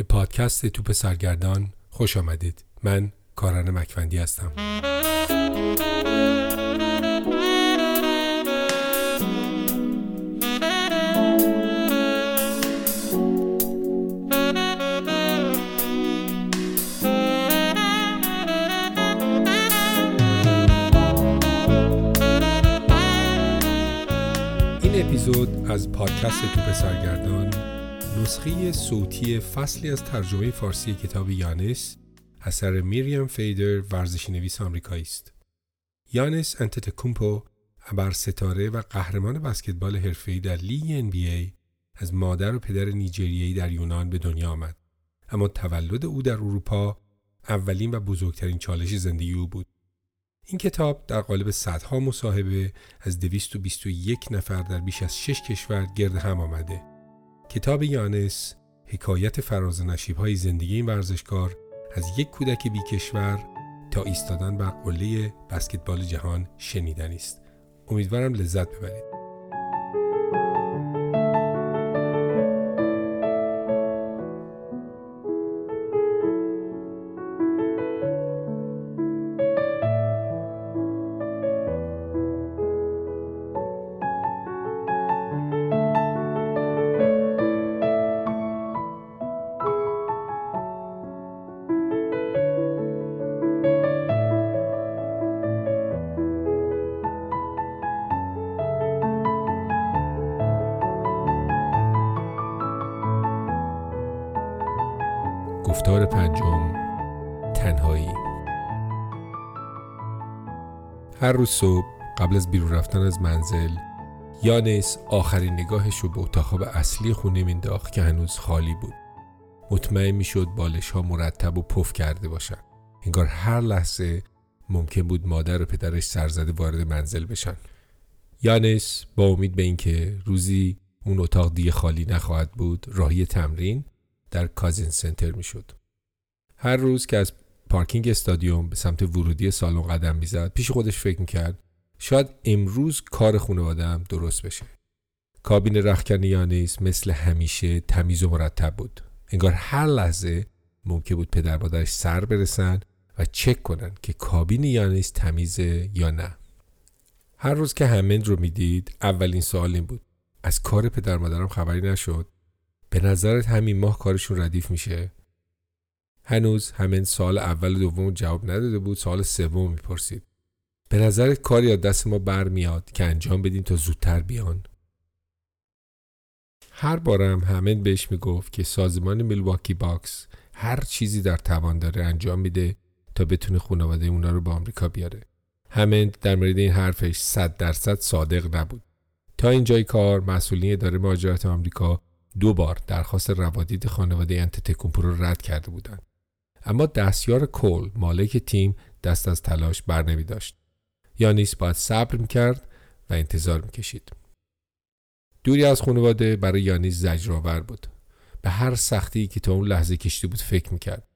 به پادکست توپ سرگردان خوش آمدید. من کاران مکفندی هستم. این اپیزود از پادکست توپ سرگردان نسخه صوتی فصلی از ترجمه فارسی کتاب یانس اثر میریم فیدر ورزشی نویس آمریکایی است. یانس انتتکومپو ابر ستاره و قهرمان بسکتبال حرفه‌ای در لیگ NBA از مادر و پدر نیجریه‌ای در یونان به دنیا آمد. اما تولد او در اروپا اولین و بزرگترین چالش زندگی او بود. این کتاب در قالب صدها مصاحبه از 221 نفر در بیش از 6 کشور گرد هم آمده. کتاب یانس حکایت فراز نشیب های زندگی این ورزشکار از یک کودک بی کشور تا ایستادن بر قله بسکتبال جهان شنیدنی است. امیدوارم لذت ببرید. گفتار پنجم تنهایی. هر روز صبح قبل از بیرون رفتن از منزل یانس آخرین نگاهش رو به اتاق اصلی خونه مینداخت که هنوز خالی بود. مطمئن می‌شد بالش ها مرتب و پف کرده باشن. انگار هر لحظه ممکن بود مادر و پدرش سرزده وارد منزل بشن. یانس با امید به اینکه روزی اون اتاق دیگه خالی نخواهد بود راهی تمرین در کازین سنتر می‌شد. هر روز که از پارکینگ استادیوم به سمت ورودی سالن قدم می‌زد پیش خودش فکر می‌کرد شاید امروز کار خانوادم درست بشه. کابین رخکن یانیس مثل همیشه تمیز و مرتب بود. انگار هر لحظه ممکن بود پدر مادرش سر برسن و چک کنن که کابین یانیس تمیزه یا نه. هر روز که همند رو می‌دید اولین سوال این بود از کار پدر مادرم خبری نشد به نظرت همین ماه کارشون ردیف میشه هنوز همین سال اول و دوم جواب نداده بود سال سوم می‌پرسید. به نظرت کاری از دست ما برمیاد که انجام بدیم تا زودتر بیان؟ هر بارم همین بهش می‌گفت که سازمان میلواکی باکس هر چیزی در توان داره انجام میده تا بتونه خانواده اونا رو به آمریکا بیاره. همین در مورد این حرفش صد درصد صادق نبود. تا اینجای کار مسئولین اداره مهاجرت آمریکا دو بار درخواست روادید خانواده انتتکومپو رو رد کرده بودند. اما دستیار کول مالک تیم دست از تلاش بر نمی داشت یانیس باید صبر می‌کرد و انتظار می‌کشید. دوری از خانواده برای یانیس زجرآور بود. به هر سختی که تا اون لحظه کشیده بود فکر می‌کرد.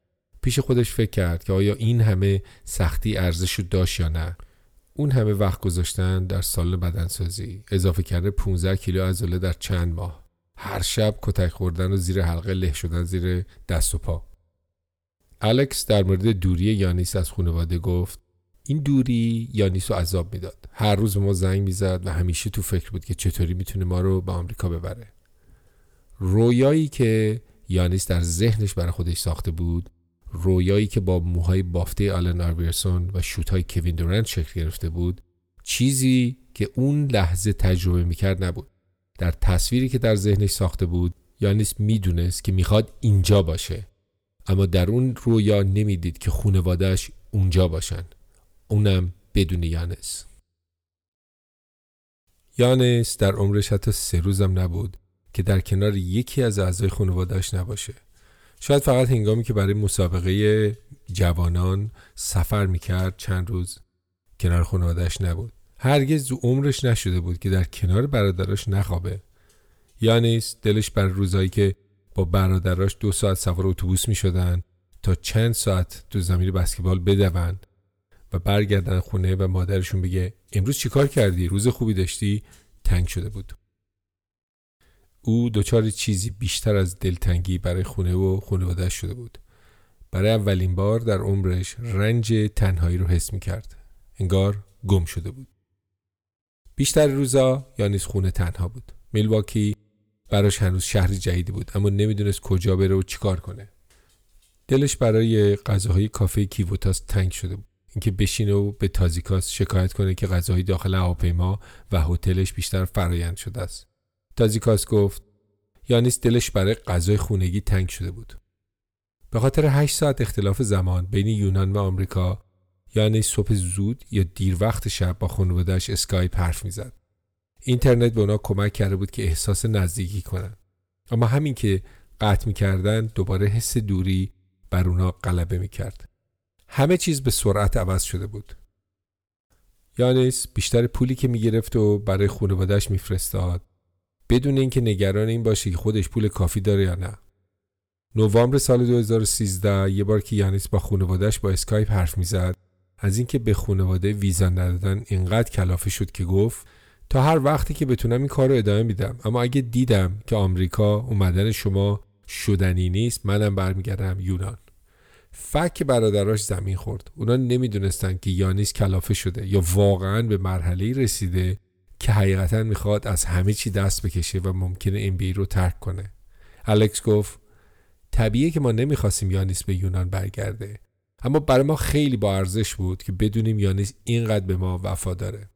پیش خودش فکر کرد که آیا این همه سختی ارزش داشت یا نه. اون همه وقت گذاشتن در سال بدنسازی. اضافه کرده 15 کیلو عضله در چند ماه. هر شب کتک خوردن و زیر حلقه له شدن زیر دست و پا. الکس در مورد دوری یانیس از خانواده گفت این دوری یانیس رو عذاب می‌داد. هر روز به ما زنگ می‌زد و همیشه تو فکر بود که چطوری می‌تونه ما رو به آمریکا ببره. رویایی که یانیس در ذهنش برای خودش ساخته بود رویایی که با موهای بافته آلن آربیرسون و شوتهای کوین دورنت شکل گرفته بود چیزی که اون لحظه تجربه می‌کرد نبود. در تصویری که در ذهنش ساخته بود یانیس می‌دونست که می‌خواد اینجا باشه. اما در اون رویا نمی‌دید که خونوادهش اونجا باشن. اونم بدون یانس. یانس در عمرش حتی سه روزم نبود که در کنار یکی از اعضای خانوادهش نباشه. شاید فقط هنگامی که برای مسابقه جوانان سفر می‌کرد چند روز کنار خانوادهش نبود. هرگز دو عمرش نشده بود که در کنار برادراش نخوابه. یانیس دلش بر روزایی که با برادراش دو ساعت سوار اتوبوس می شدن تا چند ساعت تو زمین بسکتبال بدوند و برگردن خونه و مادرشون بگه امروز چیکار کردی؟ روز خوبی داشتی؟ تنگ شده بود. او دچار چیزی بیشتر از دلتنگی برای خونه و خانواده شده بود. برای اولین بار در عمرش رنج تنهایی رو حس می کرد انگار گم شده بود. بیشتر روزا یانیس خونه تنها بود. میلواکی براش هنوز شهری جدیدی بود اما نمی‌دونست کجا بره و چیکار کنه. دلش برای غذاهای کافه کیووتاس تنگ شده بود. اینکه بشینه و به تازیکاس شکایت کنه که غذاهای داخل هواپیما و هتلش بیشتر فرایند شده است. تازیکاس گفت یانیس دلش برای غذای خونگی تنگ شده بود. به خاطر 8 ساعت اختلاف زمان بین یونان و آمریکا یانیس صبح زود یا دیر وقت شب با خانوادهش اسکایپ حرف می‌زد. اینترنت به اونا کمک کرده بود که احساس نزدیکی کنن. اما همین که قطع می‌کردن دوباره حس دوری بر اونا غلبه می‌کرد. همه چیز به سرعت عوض شده بود. یانیس بیشتر پولی که می‌گرفت و برای خانوادهش میفرستاد. بدون اینکه نگران این باشه که خودش پول کافی داره یا نه. نوامبر سال 2013 یه بار که یانیس با خانوادهش با اسکایپ حرف می‌زد از اینکه به خانواده ویزا ندادن اینقدر کلافه شد که گفت تا هر وقتی که بتونم این کار رو ادامه میدم. اما اگه دیدم که آمریکا اومدن شما شدنی نیست منم برمیگردم یونان. فک برادراش زمین خورد. اونا نمی‌دونستن که یانیس کلافه شده یا واقعا به مرحله رسیده که حقیقتا می‌خواد از همه چی دست بکشه و ممکنه بی رو ترک کنه. الکس گفت طبیعه که ما نمی‌خواستیم یانیس به یونان برگرده. اما برای ما خیلی با ارزش بود که بدونیم یانیس اینقدر به ما وفا داره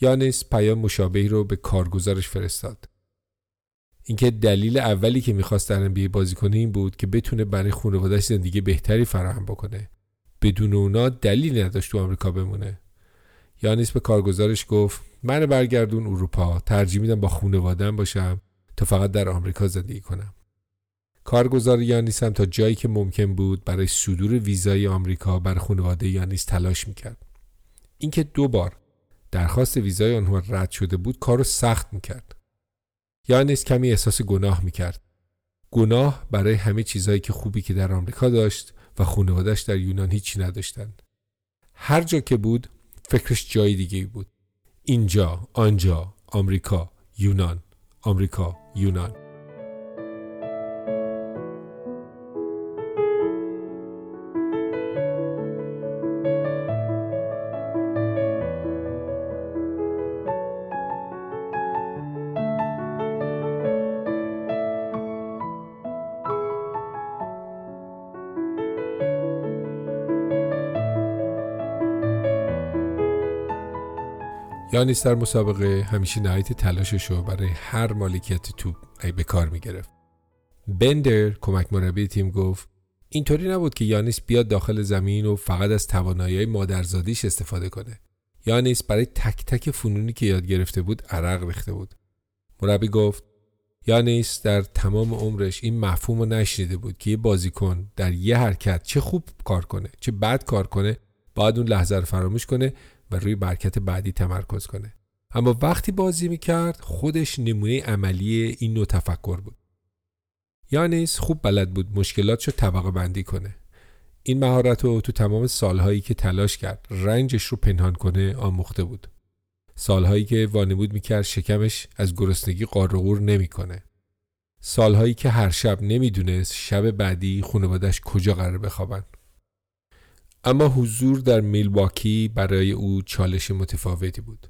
یانیس پیام مشابهی رو به کارگزارش فرستاد. اینکه دلیل اولی که می‌خواست در NBA بازی کنه این بود که بتونه برای خانوادهش زندگی بهتری فراهم بکنه. بدون اونا دلیلی نداشت تو آمریکا بمونه. یانیس به کارگزارش گفت من برگردون اروپا ترجیح میدم با خانوادم باشم تا فقط در آمریکا زندگی کنم. کارگزار یانیس هم تا جایی که ممکن بود برای صدور ویزای آمریکا بر خانواده یانیس تلاش می‌کرد. اینکه دو بار درخواست ویزای آنها رد شده بود کارو سخت می‌کرد. یانیس کمی احساس گناه می‌کرد. گناه برای همه چیزهایی که خوبی که در آمریکا داشت و خانوادش در یونان هیچی نداشتند. هر جا که بود فکرش جای دیگه بود. اینجا آنجا آمریکا یونان آمریکا یونان. یانیس در مسابقه همیشه نهایت تلاشش رو برای هر مالکیت توپ به کار می‌گرفت. بندر کمک مربی تیم گفت اینطوری نبود که یانیس بیاد داخل زمین و فقط از توانایی مادرزادیش استفاده کنه. یانیس برای تک تک فنونی که یاد گرفته بود عرق ریخته بود. مربی گفت یانیس در تمام عمرش این مفهوم رو نشنیده بود که یه بازیکن در یه حرکت چه خوب کار کنه چه بد کار کنه باید اون لحظه رو فراموش کنه و روی برکت بعدی تمرکز کنه. اما وقتی بازی می‌کرد خودش نمونه عملی این نوع تفکر بود. یانیس خوب بلد بود مشکلات رو طبقه بندی کنه. این مهارت رو تو تمام سالهایی که تلاش کرد رنجش رو پنهان کنه آموخته بود. سالهایی که وانمود می‌کرد شکمش از گرسنگی قارقور نمی‌کنه. سالهایی که هر شب نمی‌دونست شب بعدی خانوادش کجا قرار بخوابن. اما حضور در میلواکی برای او چالش متفاوتی بود.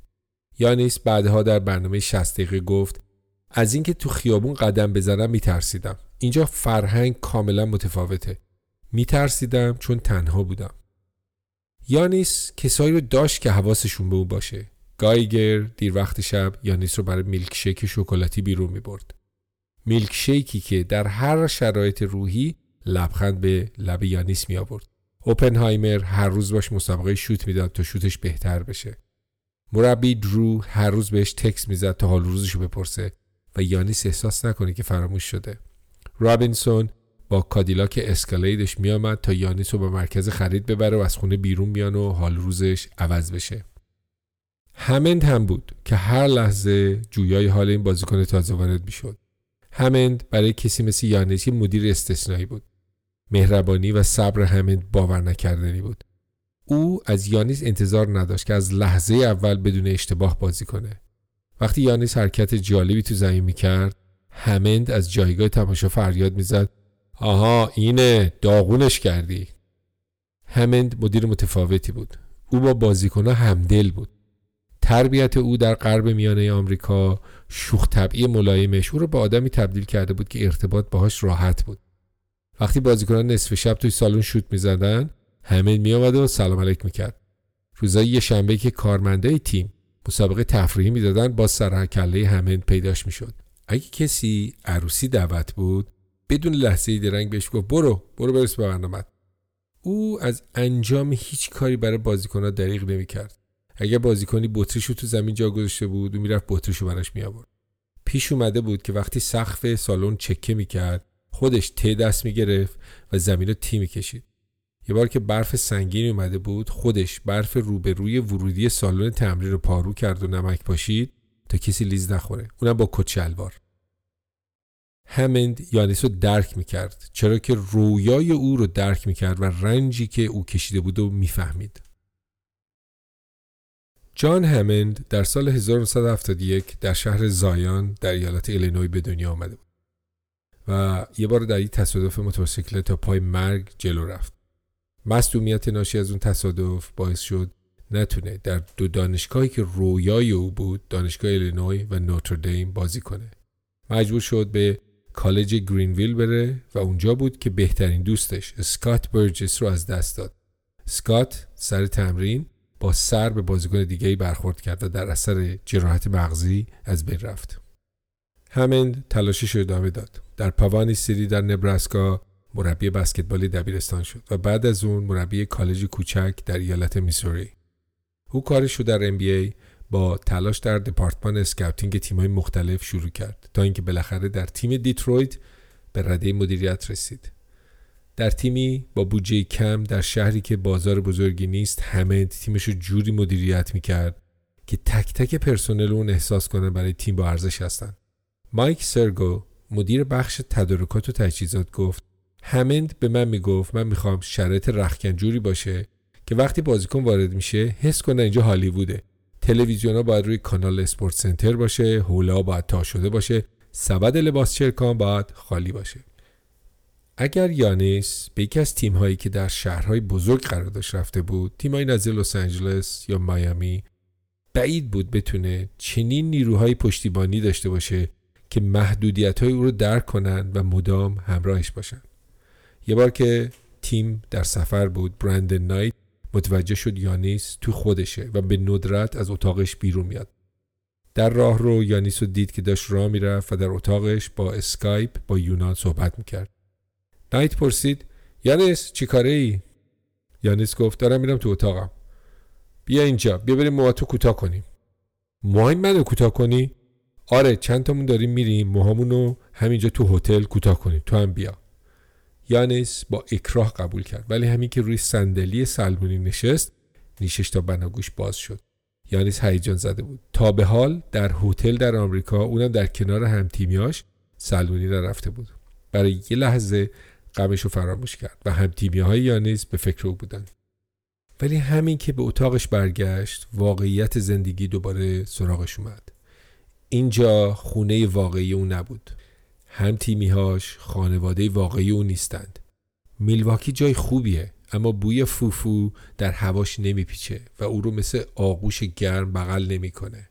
یانیس بعدها در برنامه 60 دقیقه گفت از اینکه تو خیابون قدم بزنم میترسیدم. اینجا فرهنگ کاملا متفاوته. میترسیدم چون تنها بودم. یانیس کسایی رو داشت که حواسشون به او باشه. گایگر دیر وقت شب یانیس رو برای میلکشیک شکلاتی بیرون می برد. میلکشیکی که در هر شرایط روحی لبخند به لب یانیس می آورد. اوپنهایمر هر روز باش مسابقه شوت می‌داد تا شوتش بهتر بشه. مربی درو هر روز بهش تکس می‌زد تا حال روزش رو بپرسه و یانیس احساس نکنه که فراموش شده. رابینسون با کادیلاک اسکالیدش میامد تا یانیس رو به مرکز خرید ببره و از خونه بیرون بیان و حال روزش عوض بشه. همند هم بود که هر لحظه جویای حال این بازیکن تازه وارد می‌شد. همند برای کسی مثل یانیس مدیر استثنایی بود. مهربانی و صبر همین باور نکردنی بود. او از یانیس انتظار نداشت که از لحظه اول بدون اشتباه بازی کنه. وقتی یانیس حرکت جالبی تو زمین می‌کرد همند از جایگاه تماشا فریاد می‌زد. آها اینه داغونش کردی. همند مدیر متفاوتی بود. او با بازیکنها همدل بود. تربیت او در غرب میانه آمریکا شوخ طبعی ملایمش او را به آدمی تبدیل کرده بود که ارتباط باهاش راحت بود. وقتی بازیکنان نصف شب توی سالن شوت می‌زدن همه میآمد و سلام علیک می‌کرد. روزای یه شنبه که کارمندای تیم مسابقه تفریحی می‌دادن با سر کله همند پیداش می‌شد. اگه کسی عروسی دعوت بود بدون لحظه درنگ بهش گفت برو برو برس به برنامه او از انجام هیچ کاری برای بازیکنها دریغ نمی‌کرد. اگر بازیکنی بطریشو تو زمین جا گذاشته بود و می‌رفت بطریشو براش می آورد پیش اومده بود که وقتی سقف سالن چکه می‌کرد خودش ته دست می‌گرفت و زمین رو تی می‌کشید. یه بار که برف سنگین اومده بود خودش برف روبروی ورودی سالن تمرین رو پارو کرد و نمک پاشید تا کسی لیز نخوره. اونم با کچلوار همند یانیس رو درک می‌کرد چرا که رویای او رو درک می‌کرد و رنجی که او کشیده بود و می‌فهمید. جان همند در سال 1971 در شهر زایان در ایالت ایلینوی به دنیا آمده بود. و یه بار در یک تصادف موتورسیکلت تا پای مرگ جلو رفت. مصدومیت ناشی از اون تصادف باعث شد نتونه در دو دانشگاهی که رویای او بود دانشگاه ایلینوی و نوتردیم بازی کنه. مجبور شد به کالج گرینویل بره و اونجا بود که بهترین دوستش اسکات برجس رو از دست داد. اسکات سر تمرین با سر به بازیکن دیگری برخورد کرد و در اثر جراحت مغزی از بین رفت. همند تلاشش رو ادامه داد. در پوانی سیری در نبراسکا مربی بسکتبالی دبیرستان شد و بعد از اون مربی کالج کوچک در ایالت میسوری. او کارش رو در NBA با تلاش در دپارتمان scouting تیم‌های مختلف شروع کرد تا اینکه بالاخره در تیم دیترویت به رده مدیریت رسید. در تیمی با بودجه کم در شهری که بازار بزرگی نیست همند تیمش رو جوری مدیریت می‌کرد که تک تک پرسنل اون احساس کنه برای تیم با ارزش هستن. مایک سرگو مدیر بخش تدارکات و تجهیزات گفت همند به من می‌گفت من می‌خوام شرایط رخکن جوری باشه که وقتی بازیکن وارد میشه حس کنه اینجا هالیووده. تلویزیون ها باید روی کانال اسپورت سنتر باشه هولا باید تا شده باشه سبد لباس چرکان باید خالی باشه. اگر یانیس به یکی از تیم هایی که در شهرهای بزرگ قرار داشت رفته بود تیمایی نظیر لس آنجلس یا میامی بعید بود بتونه چنین نیروهای پشتیبانی داشته باشه که محدودیت های او رو درک کنند و مدام همراهش باشن یه بار که تیم در سفر بود برندن نایت متوجه شد یانیس تو خودشه و به ندرت از اتاقش بیرون میاد. در راه رو یانیس رو دید که داشت راه می‌رفت و در اتاقش با اسکایپ با یونان صحبت می‌کرد. نایت پرسید یانیس چی کاره ای؟ یانیس گفت دارم میرم تو اتاقم. بیا اینجا بیا بریم موهاتو کوتاه کنیم. موهای منو کوتاه کنی؟ آره چند تامون داریم میریم موهامونو همینجا تو هتل کوتاه کنیم تو هم بیا. یانیس با اکراه قبول کرد ولی همین که روی صندلی سلمونی نشست نیشش تا بناگوش باز شد. یانیس هیجان زده بود. تا به حال در هتل در آمریکا اونم در کنار همتیمیاش سلمونی رفته بود. برای یه لحظه غمش رو فراموش کرد و همتیمی های یانیس به فکر او بودند. ولی همین که به اتاقش برگشت واقعیت زندگی دوباره سراغش اومد. اینجا خونه واقعی او نبود هم تیمیهاش خانواده واقعی او نیستند میلواکی جای خوبیه اما بوی فوفو در هواش نمیپیچه و او رو مثل آغوش گرم بغل نمی‌کنه.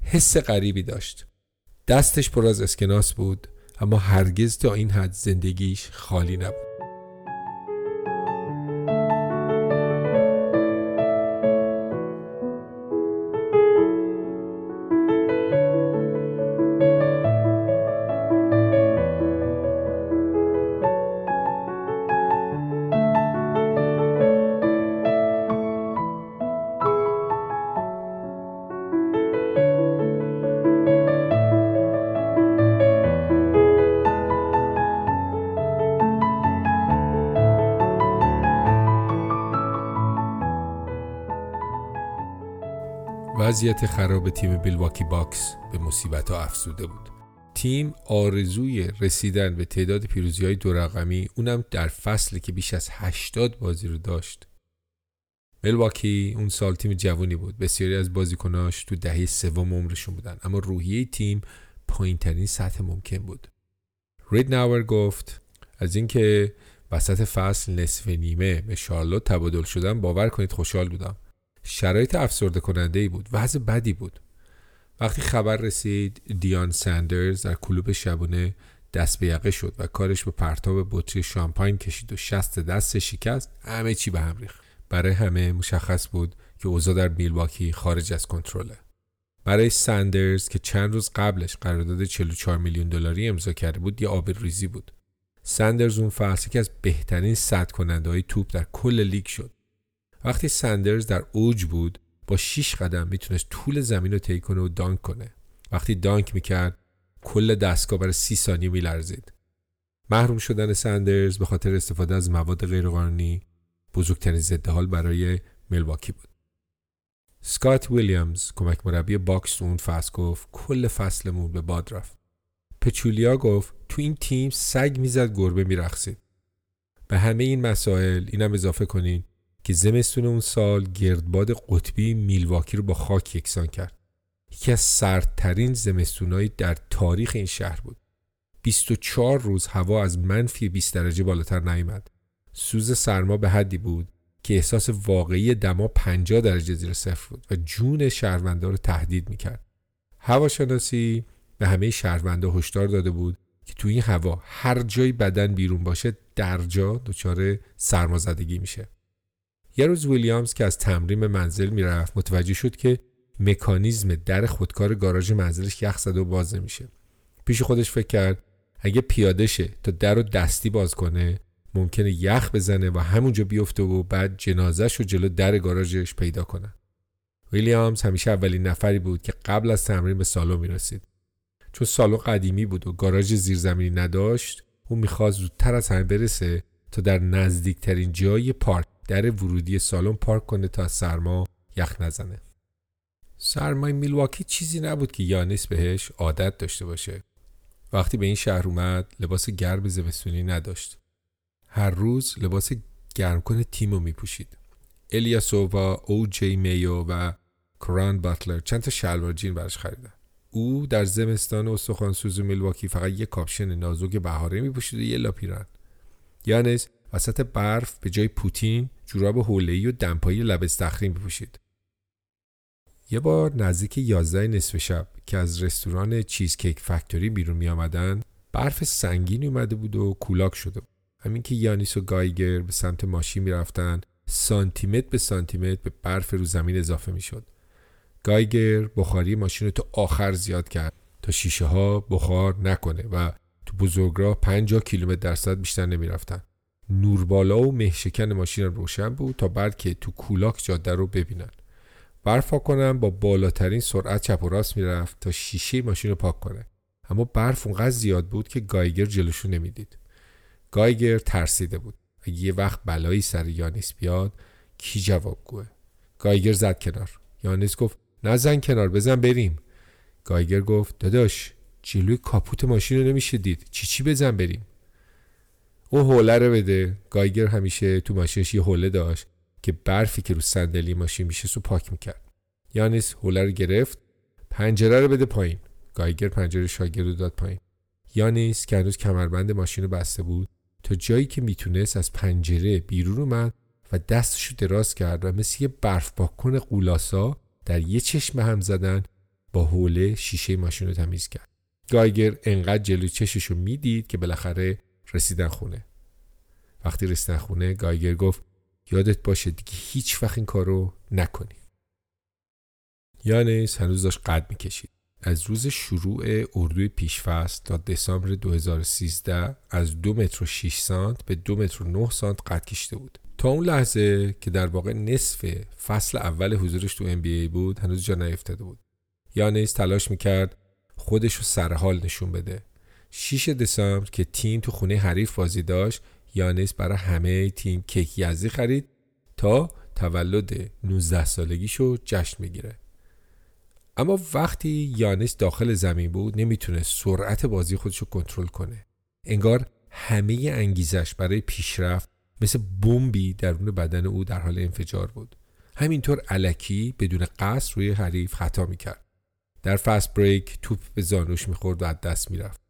حس غریبی داشت. دستش پر از اسکناس بود اما هرگز تا این حد زندگیش خالی نبود. وضعیت خراب تیم میلواکی باکس به مصیبت ها افزوده بود. تیم آرزوی رسیدن به تعداد پیروزی های دو رقمی اونم در فصلی که بیش از 80 بازی رو داشت. ملواکی اون سال تیم جوانی بود. بسیاری از بازیکناش تو دهه سوم عمرشون بودن اما روحیه تیم پایینترین سطح ممکن بود. ریدناور گفت از اینکه وسط فصل نصف نیمه به شارلوت تبادل شدن باور کنید خوشحال بودم. شرایط افسرده کننده ای بود وضع بدی بود. وقتی خبر رسید دیان سندرز در کلوب شبونه دست به یقه شد و کارش به پرتاب بطری شامپاین کشید و شست دست شکست همه چی به هم ریخت. برای همه مشخص بود که اوضاع در میلواکی خارج از کنترله. برای سندرز که چند روز قبلش قرارداد 44 میلیون دلاری امضا کرده بود یه آب ریزی بود. سندرز اون فصل که از بهترین صد کننده های توپ در کل لیگ شد. وقتی سندرز در اوج بود با 6 قدم می‌تونست طول زمین رو طی کنه و dunk کنه. وقتی dunk می‌کرد کل دستگاه برای سی ثانیه میلرزید. محروم شدن سندرز به خاطر استفاده از مواد غیرقانونی بزرگترین ضد حال برای ملواکی بود. سکات ویلیامز کمک مربی باکس اون فصل گفت کل فصلمون به باد رفت. پچولیا گفت تو این تیم سگ می‌زد گربه می‌رقصید به همه این مسائل اینم اضافه کنین که زمستون اون سال گردباد قطبی میلواکی رو با خاک یکسان کرد. یکی از سردترین زمستونایی در تاریخ این شهر بود. 24 روز هوا از منفی 20 درجه بالاتر نیامد. سوز سرما به حدی بود که احساس واقعی دما 50 درجه زیر صفر بود و جون شهروندان رو تهدید می‌کرد. هواشناسی به همه شهروندا هشدار داده بود که تو این هوا هر جای بدن بیرون باشه در جا دچار سرمازدگی میشه. یه روز ویلیامز که از تمرین منزل می‌رفت متوجه شد که مکانیزم در خودکار گاراژ منزلش یخ زده و باز نمیشه. پیش خودش فکر کرد اگه پیاده شه تا در رو دستی باز کنه ممکنه یخ بزنه و همونجا بیفته و بعد جنازش رو جلو در گاراژش پیدا کنه. ویلیامز همیشه اولین نفری بود که قبل از تمرین به سالن می‌رسید. چون سالن قدیمی بود و گاراژ زیرزمینی نداشت او می‌خواست زودتر از همه برسه تا در نزدیکترین جای پارک در ورودی سالن پارک کنه تا سرما یخ نزنه. سرمای میلواکی چیزی نبود که یانیس بهش عادت داشته باشه. وقتی به این شهر اومد لباس گرم زمستونی نداشت. هر روز لباس گرم کنه تیم رو میپوشید. الیاسووا او جی میو و کران باتلر چند تا شلوار جین براش خریدن. او در زمستان سوزو میلواکی فقط یه کاپشن نازک بهاره میپوشید و یه لا پیرهن یانیس وسط برف به جای پوتین جوراب حوله‌ای و دمپایی لب استخری میپوشید یه بار نزدیک 11 نصف شب که از رستوران چیزکیک فکتوری بیرون می برف سنگین اومده بود و کولاک شده بود. همین که یانیس و گایگر به سمت ماشین می‌رفتن سانتیمتر به سانتیمتر به برف رو زمین اضافه می‌شد. گایگر بخاری ماشین رو تا آخر زیاد کرد تا شیشه ها بخار نکنه و تو بزرگراه 50 کیلومتر درصد بیشتر نمی‌رفتن. نوربالا و مهشکن ماشین روشن بود تا بعد که تو کولاک جاده رو ببینن. برفا کنم با بالاترین سرعت چپ و راست می‌رفت تا شیشه ماشین رو پاک کنه. اما برف اونقدر زیاد بود که گایگر جلوشو نمی‌دید. گایگر ترسیده بود. اگه یه وقت بلایی سر یانیس بیاد کی جواب گوه؟ گایگر زد کنار. یانیس گفت نزن کنار بزن بریم. گایگر گفت داداش جلوی کاپوت ماشین رو نمیشه دید چی چی بزن بریم؟ او حوله رو بده. گایگر همیشه تو ماشینش یه حوله داشت که برفی که رو صندلی ماشین میشه سو پاک می‌کرد. یانیس حوله رو گرفت پنجره رو بده پایین. گایگر پنجره شاگرد رو داد پایین. یانیس که هنوز کمربند ماشین رو بسته بود تا جایی که می‌تونست از پنجره بیرون اومد و دستشو دراز کرد و مثل یه برف پاکن قولاسا در یه چشم هم زدن با حوله شیشه ماشین رو تمیز کرد. گایگر انقدر جلوی چششو می‌دید که بالاخره رسیدن خونه. وقتی رسیدن خونه گایگر گفت یادت باشه دیگه هیچ وقت این کارو نکنی. یانس هنوز داشت قد می‌کشید. از روز شروع اردوی پیشفست تا دسامبر 2013 از دو متر و 6 سانت به دو متر و 9 سانت قد کشیده بود. تا اون لحظه که در واقع نصف فصل اول حضورش تو NBA بود هنوز جا نیفتاده بود. یانس تلاش می‌کرد خودش رو سرحال نشون بده. 6 دسامبر که تیم تو خونه حریف بازی داشت یانس برای همه تیم کیک یزدی خرید تا تولد 19 سالگیشو جشن بگیره اما وقتی یانس داخل زمین بود نمی‌تونه سرعت بازی خودشو کنترل کنه. انگار همه انگیزش برای پیشرفت مثل بمبی درون بدن او در حال انفجار بود. همینطور علکی بدون قصد روی حریف خطا می‌کرد. در فست بریک توپ به زانوش می‌خورد و از دست می‌رفت.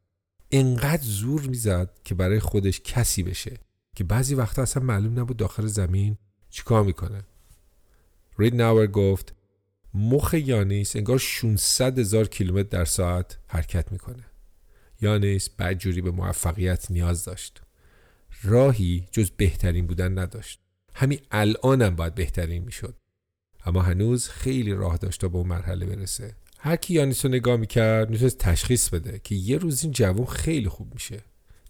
انقدر زور می‌زد که برای خودش کسی بشه که بعضی وقتا اصلا معلوم نبود داخل زمین چیکار می‌کنه. رید ناور گفت مخ یانیس انگار 600 هزار کیلومتر در ساعت حرکت می‌کنه. یانیس بدجوری به موفقیت نیاز داشت. راهی جز بهترین بودن نداشت. همین الانم باید بهترین می‌شد. اما هنوز خیلی راه داشت تا به اون مرحله برسه. هر کی یانیس رو نگاه می‌کرد می‌تونست تشخیص بده که یه روز این جوان خیلی خوب میشه.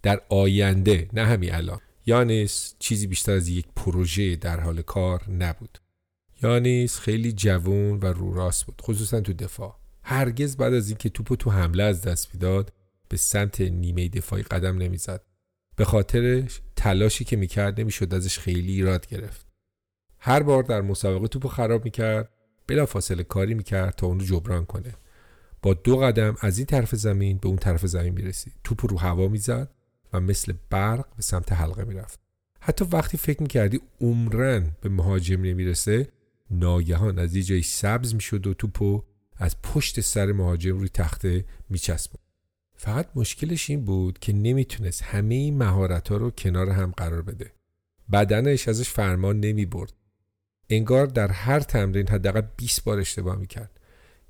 در آینده نه همین الان. یانیس چیزی بیشتر از یک پروژه در حال کار نبود. یانیس خیلی جوان و رو راست بود خصوصا تو دفاع. هرگز بعد از اینکه توپو تو حمله از دست می‌داد به سمت نیمه دفاعی قدم نمی‌زد. به خاطرش تلاشی که می‌کرد نمی‌شد ازش خیلی ایراد گرفت. هر بار در مسابقه توپو خراب می‌کرد بلا فاصله کاری می‌کرد تا اون رو جبران کنه. با دو قدم از این طرف زمین به اون طرف زمین می‌رسید. توپ رو هوا می‌زد و مثل برق به سمت حلقه می‌رفت. حتی وقتی فکر می‌کردی عمرن به مهاجم نمی‌رسه ناگهان از یه جایی سبز می‌شد و توپو از پشت سر مهاجم روی تخته میچسبون فقط مشکلش این بود که نمی‌تونست همه این مهارت ها رو کنار هم قرار بده. بدنش ازش فرمان نمی برد انگار در هر تمرین حداقل 20 بار اشتباه می‌کرد.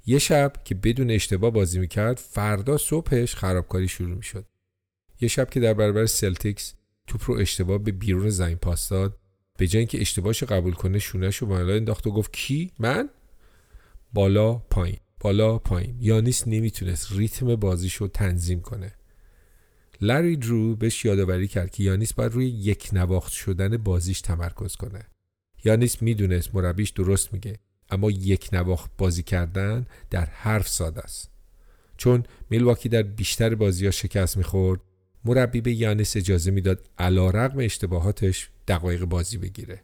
یه شب که بدون اشتباه بازی می‌کرد فردا صبحش خرابکاری شروع می‌شد. یه شب که در برابر سلتیکس توپ رو اشتباه به بیرون زمین پاس داد به جای اینکه اشتباهش قبول کنه شونش رو بالا انداخت و گفت کی؟ من؟ بالا پایین بالا پایین. یانیس نمی‌تونست ریتم بازیش رو تنظیم کنه. لری درو بهش یادآوری کرد که یانیس باید روی یک نواخت شدن بازیش تمرکز کنه. یانیس می‌دونست مربیش درست میگه اما یک نواخت بازی کردن در حرف ساده است. چون میلواکی در بیشتر بازی ها شکست می‌خورد مربی به یانیس اجازه می‌داد علا رقم اشتباهاتش دقایق بازی بگیره.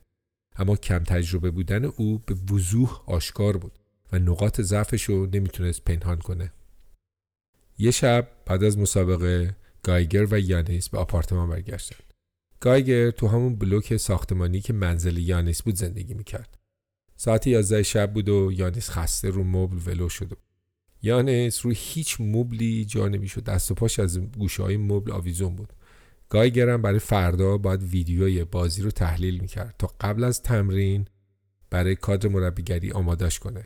اما کم تجربه بودن او به وضوح آشکار بود و نقاط ضعفش رو نمی‌تونست پنهان کنه. یه شب بعد از مسابقه گایگر و یانیس به آپارتمان برگشتن. گایگر تو همون بلوک ساختمانی که منزل یانیس بود زندگی می‌کرد. ساعت 11 شب بود و یانیس خسته رو مبل ولو شده بود یانیس روی هیچ مبلی جا نمی‌شد. دست و پاش از گوشه های مبل آویزون بود. گایگر هم برای فردا باید ویدیوی بازی رو تحلیل می‌کرد تا قبل از تمرین برای کادر مربیگری آمادش کنه.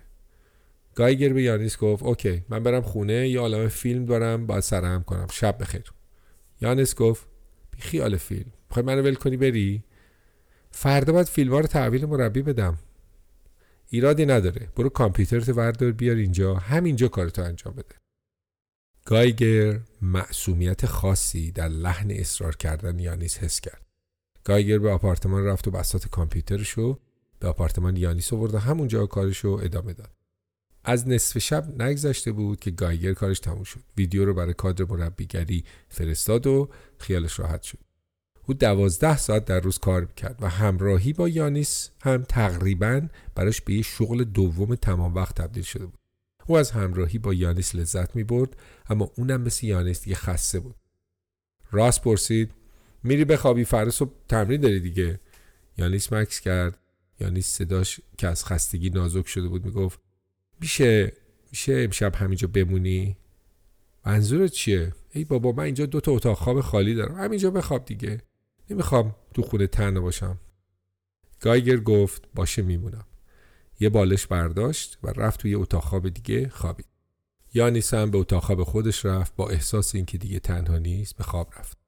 گایگر به یانیس گفت اوکی من برم خونه یه عالم فیلم دارم باید سرهم کنم. شب بخیر. یانیس گفت بی خیال فیلم. می‌خوای منو ول کنی بری؟ فردا باید فیلم ها رو تحویل مربی بدم. ایرادی نداره. برو کامپیوترت وردار بیار اینجا. همینجا کارتو انجام بده. گایگر معصومیت خاصی در لحن اصرار کردن یانیس حس کرد. گایگر به آپارتمان رفت و بسات کامپیوترشو به آپارتمان یانیس آورد و همونجا کارشو ادامه داد. از نصف شب نگذشته بود که گایگر کارش تموم شد. ویدیو رو برای کادر مربیگری فرستاد و خیالش راحت شد. او دوازده ساعت در روز کار می‌کرد و همراهی با یانیس هم تقریبا براش به یه شغل دوم تمام وقت تبدیل شده بود. او از همراهی با یانیس لذت می برد اما اونم مثل یانیس دیگه خسته بود. راست پرسید میری بخوابی فردا صبح تمرین داری دیگه؟ یانیس مکس کرد. یانیس صداش که از خستگی نازک شده بود می‌گفت میشه میشه امشب همینجا بمونی؟ منظورت چیه؟ ای بابا من اینجا دو تا اتاق خواب خالی دارم همینجا بخواب دیگه. نمی‌خوام تو خونه تنها باشم. گایگر گفت باشه میمونم. یه بالش برداشت و رفت توی اتاق خواب دیگه خوابید. یانیس هم به اتاق خواب خودش رفت با احساس اینکه دیگه تنها نیست به خواب رفت.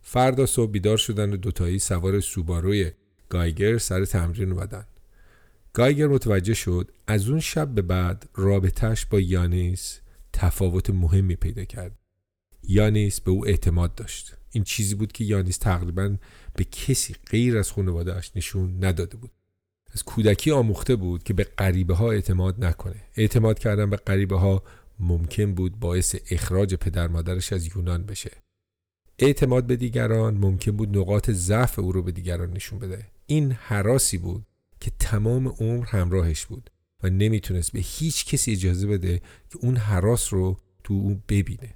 فردا صبح بیدار شدن و دوتایی سوار سوباروی گایگر سر تمرین اومدن. گایگر متوجه شد از اون شب به بعد رابطهش با یانیس تفاوت مهمی پیدا کرد. یانیس به او اعتماد داشت. این چیزی بود که یانیس تقریبا به کسی غیر از خانوادهش نشون نداده بود. از کودکی آموخته بود که به غریبه ها اعتماد نکنه. اعتماد کردن به غریبه ها ممکن بود باعث اخراج پدر مادرش از یونان بشه. اعتماد به دیگران ممکن بود نقاط ضعف او رو به دیگران نشون بده. این حراسی بود که تمام عمر همراهش بود و نمی‌تونست به هیچ کسی اجازه بده که اون حراس رو تو اون ببینه.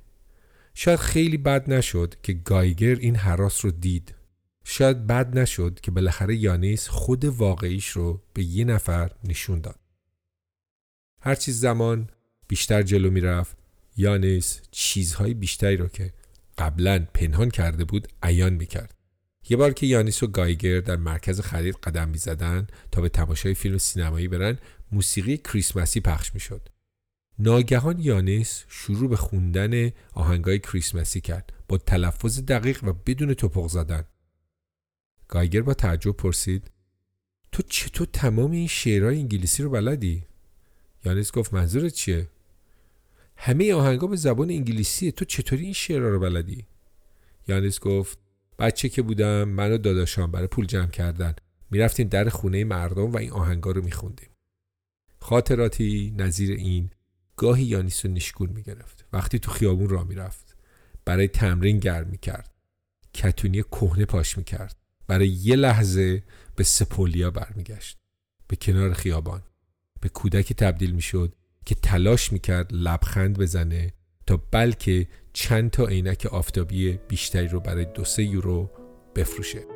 شاید خیلی بد نشد که گایگر این حراس رو دید شاید بد نشد که بالاخره یانیس خود واقعیش رو به یه نفر نشون داد. هرچی زمان بیشتر جلو می‌رفت یانیس چیزهای بیشتری رو که قبلا پنهان کرده بود عیان می‌کرد. یه بار که یانیس و گایگر در مرکز خرید قدم می‌زدن تا به تماشای فیلم سینمایی برن موسیقی کریسمسی پخش می‌شد. ناگهان یانیس شروع به خوندن آهنگای کریسمسی کرد با تلفظ دقیق و بدون توپق زدن. گایگر با تعجب پرسید تو چطور تمام این شعرهای انگلیسی رو بلدی؟ یانیس گفت منظورت چیه؟ همه آهنگا به زبان انگلیسیه تو چطوری این شعرها رو بلدی؟ یانیس گفت بچه که بودم من و داداشام برای پول جمع کردن می‌رفتیم در خونه مردم و این آهنگا رو میخوندیم خاطراتی نظیر این گاهی یانیس رو می‌گرفت. وقتی تو خیابون را می‌رفت برای تمرین گرم می‌کرد. کتونی کهنه پاش می‌کرد. برای یه لحظه به سپولیا برمیگشت. به کنار خیابان. به کودکی تبدیل می‌شد که تلاش می‌کرد لبخند بزنه تا بلکه چند تا عینک آفتابی بیشتری رو برای دو سه یورو بفروشه.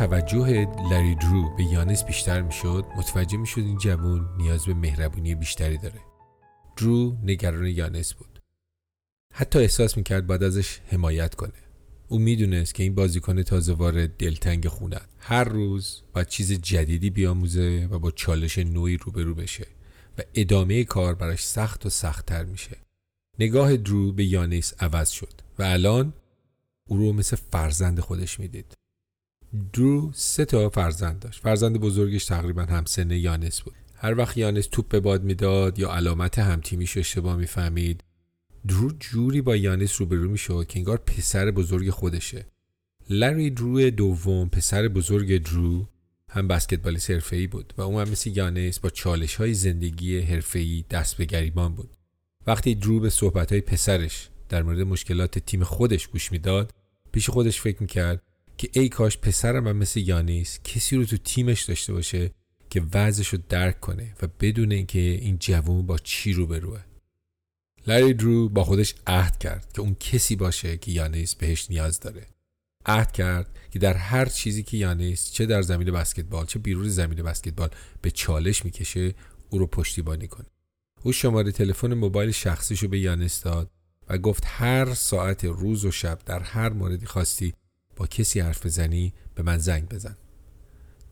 توجه لری درو به یانس بیشتر می‌شد متوجه می‌شد این جوون نیاز به مهربونی بیشتری داره. درو نگران یانس بود. حتی احساس می‌کرد بعد ازش حمایت کنه. او می‌دونست که این بازیکن تازه وارد دلتنگ خونت هر روز باید چیز جدیدی بیاموزه و با چالش نوعی روبرو بشه و ادامه کار براش سخت و سختتر میشه. نگاه درو به یانس عوض شد و الان او رو مثل فرزند خودش می‌دید. درو سه تا فرزند داشت. فرزند بزرگش تقریبا همسن یانس بود. هر وقت یانس توپ به باد می‌داد یا علامت همتیمیش اشتباه می‌فهمید درو جوری با یانس روبرو می‌شد که انگار پسر بزرگ خودشه. لری درو دوم پسر بزرگ درو هم بسکتبالیست حرفه‌ای بود و اون هم مثل یانس با چالش های زندگی حرفه‌ای دست به گریبان بود. وقتی درو به صحبت های پسرش در مورد مشکلات تیم خودش گوش می‌داد پیش خودش فکر می‌کرد که ای کاش پسرم هم مثل یانیس کسی رو تو تیمش داشته باشه که وضعش رو درک کنه و بدون اینکه این جوون با چی رو بروه. لری درو با خودش عهد کرد که اون کسی باشه که یانیس بهش نیاز داره. عهد کرد که در هر چیزی که یانیس چه در زمین بسکتبال چه بیرون زمین بسکتبال به چالش می‌کشه او رو پشتیبانی کنه. او شماره تلفن موبایل شخصیشو به یانیس داد و گفت هر ساعت روز و شب در هر موردی خواستی کسی حرف بزنی به من زنگ بزن.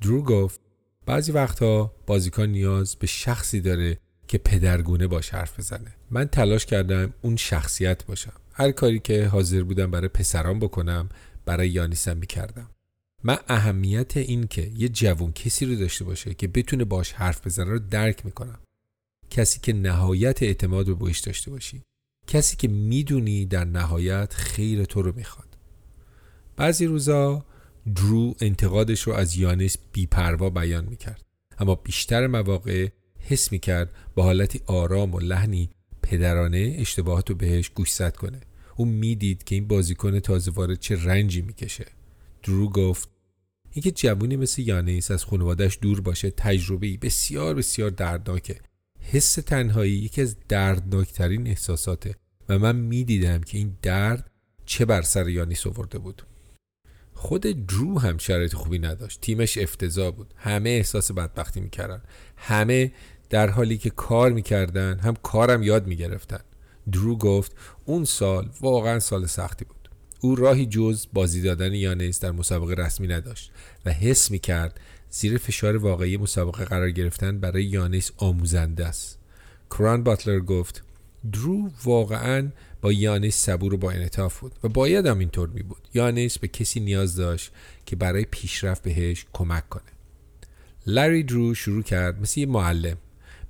درو گفت. بعضی وقتها بازیکن نیاز به شخصی داره که پدرگونه باش حرف بزنه. من تلاش کردم اون شخصیت باشم. هر کاری که حاضر بودم برای پسران بکنم برای یانیسم می‌کردم. من اهمیت این که یه جوون کسی رو داشته باشه که بتونه باش حرف بزنه رو درک می‌کنم. کسی که نهایت اعتماد به بویش داشته باشی. کسی که می‌دونی در نهایت خیر تو رو می‌خواد. بعضی روزا درو انتقادش رو از یانس بیپروا بیان می‌کرد. اما بیشتر مواقع حس می‌کرد با حالتی آرام و لحنی پدرانه اشتباهات رو بهش گوشزد کنه. او می‌دید که این بازیکن تازه وارد چه رنجی می‌کشه. درو گفت اینکه جوونی مثل یانیس از خانوادهش دور باشه تجربه بسیار بسیار دردناکه. حس تنهایی یکی از دردناکترین احساساته و من می‌دیدم که این درد چه بر سر یانیس آورده بود. خود درو هم شرایط خوبی نداشت. تیمش افتضاح بود. همه احساس بدبختی می‌کردن. همه در حالی که کار می‌کردن هم کارم یاد می‌گرفتن. درو گفت اون سال واقعا سال سختی بود. او راهی جز بازی دادن یانس در مسابقه رسمی نداشت و حس می‌کرد زیر فشار واقعی مسابقه قرار گرفتن برای یانس آموزنده است. کران باتلر گفت درو واقعا با یانیس صبور و با انعطاف بود و باید هم اینطور می بود. یانیس به کسی نیاز داشت که برای پیشرفت بهش کمک کنه. لری درو شروع کرد مثل یه معلم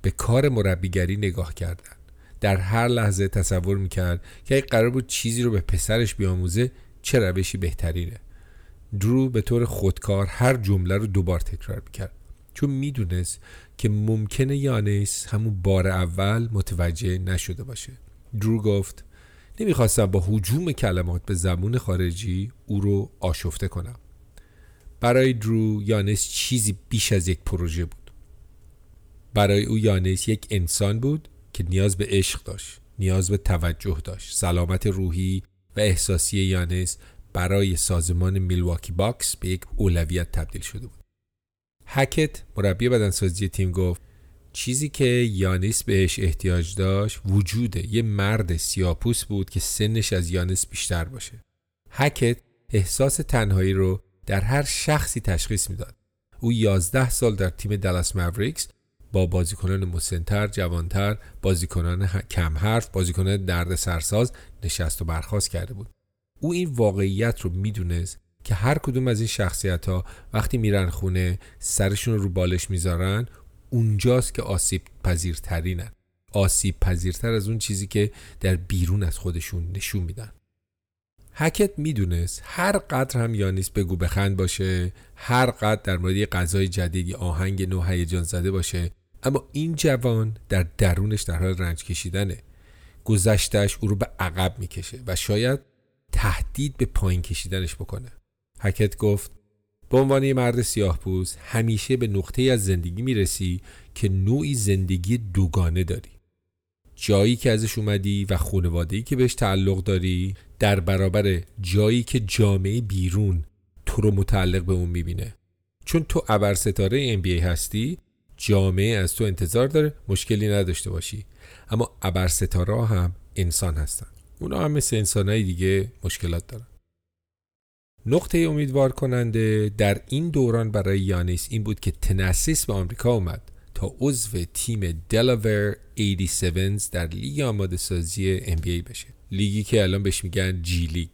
به کار مربیگری نگاه کردن. در هر لحظه تصور می‌کرد که اگه قرار بود چیزی رو به پسرش بیاموزه چه روشی بهترینه. درو به طور خودکار هر جمله رو دوبار تکرار می‌کرد چون می‌دونست که ممکنه یانیس همون بار اول متوجه نشده باشه. درو گفت نمی‌خواستم با حجوم کلمات به زبون خارجی او رو آشفته کنم. برای درو یانس چیزی بیش از یک پروژه بود. برای او یانس یک انسان بود که نیاز به عشق داشت نیاز به توجه داشت. سلامت روحی و احساسی یانس برای سازمان میلواکی باکس به یک اولویت تبدیل شده بود. هکت مربی بدنسازی تیم گفت چیزی که یانیس بهش احتیاج داشت وجود یه مرد سیاه‌پوست بود که سنش از یانیس بیشتر باشه هکت احساس تنهایی رو در هر شخصی تشخیص می‌داد او 11 سال در تیم دلاس موریکس با بازیکنان مسنتر، جوانتر، بازیکنان کم حرف، بازیکنان درد سرساز نشست و برخواست کرده بود. او این واقعیت رو می‌دونست که هر کدوم از این شخصیت ها وقتی میرن خونه سرشون رو بالش می‌ذارن اونجاست که آسیب پذیرترینن آسیب پذیرتر از اون چیزی که در بیرون از خودشون نشون میدن. هکت می‌دونست هر قدر هم یانیس بگو بخند باشه هر قدر در مورد غذای جدیدی آهنگ نو هیجان زده باشه. اما این جوان در درونش در حال رنج کشیدنه. گذشتش او رو به عقب می‌کشه و شاید تهدید به پایین کشیدنش بکنه. هکت گفت به عنوان یه مرد سیاه پوست همیشه به نقطه از زندگی می‌رسی که نوعی زندگی دوگانه داری. جایی که ازش اومدی و خانواده‌ای که بهش تعلق داری در برابر جایی که جامعه بیرون تو رو متعلق به اون می‌بینه. چون تو ابر ستاره NBA هستی جامعه از تو انتظار داره مشکلی نداشته باشی. اما ابر ستاره هم انسان هستن. اونا هم مثل انسانهای دیگه مشکلات دارن. نقطه امیدوار کننده در این دوران برای یانیس این بود که تنسیس به آمریکا اومد تا عضو تیم دلاور 87 در لیگ آماده سازی NBA بشه. لیگی که الان بهش میگن جی لیگ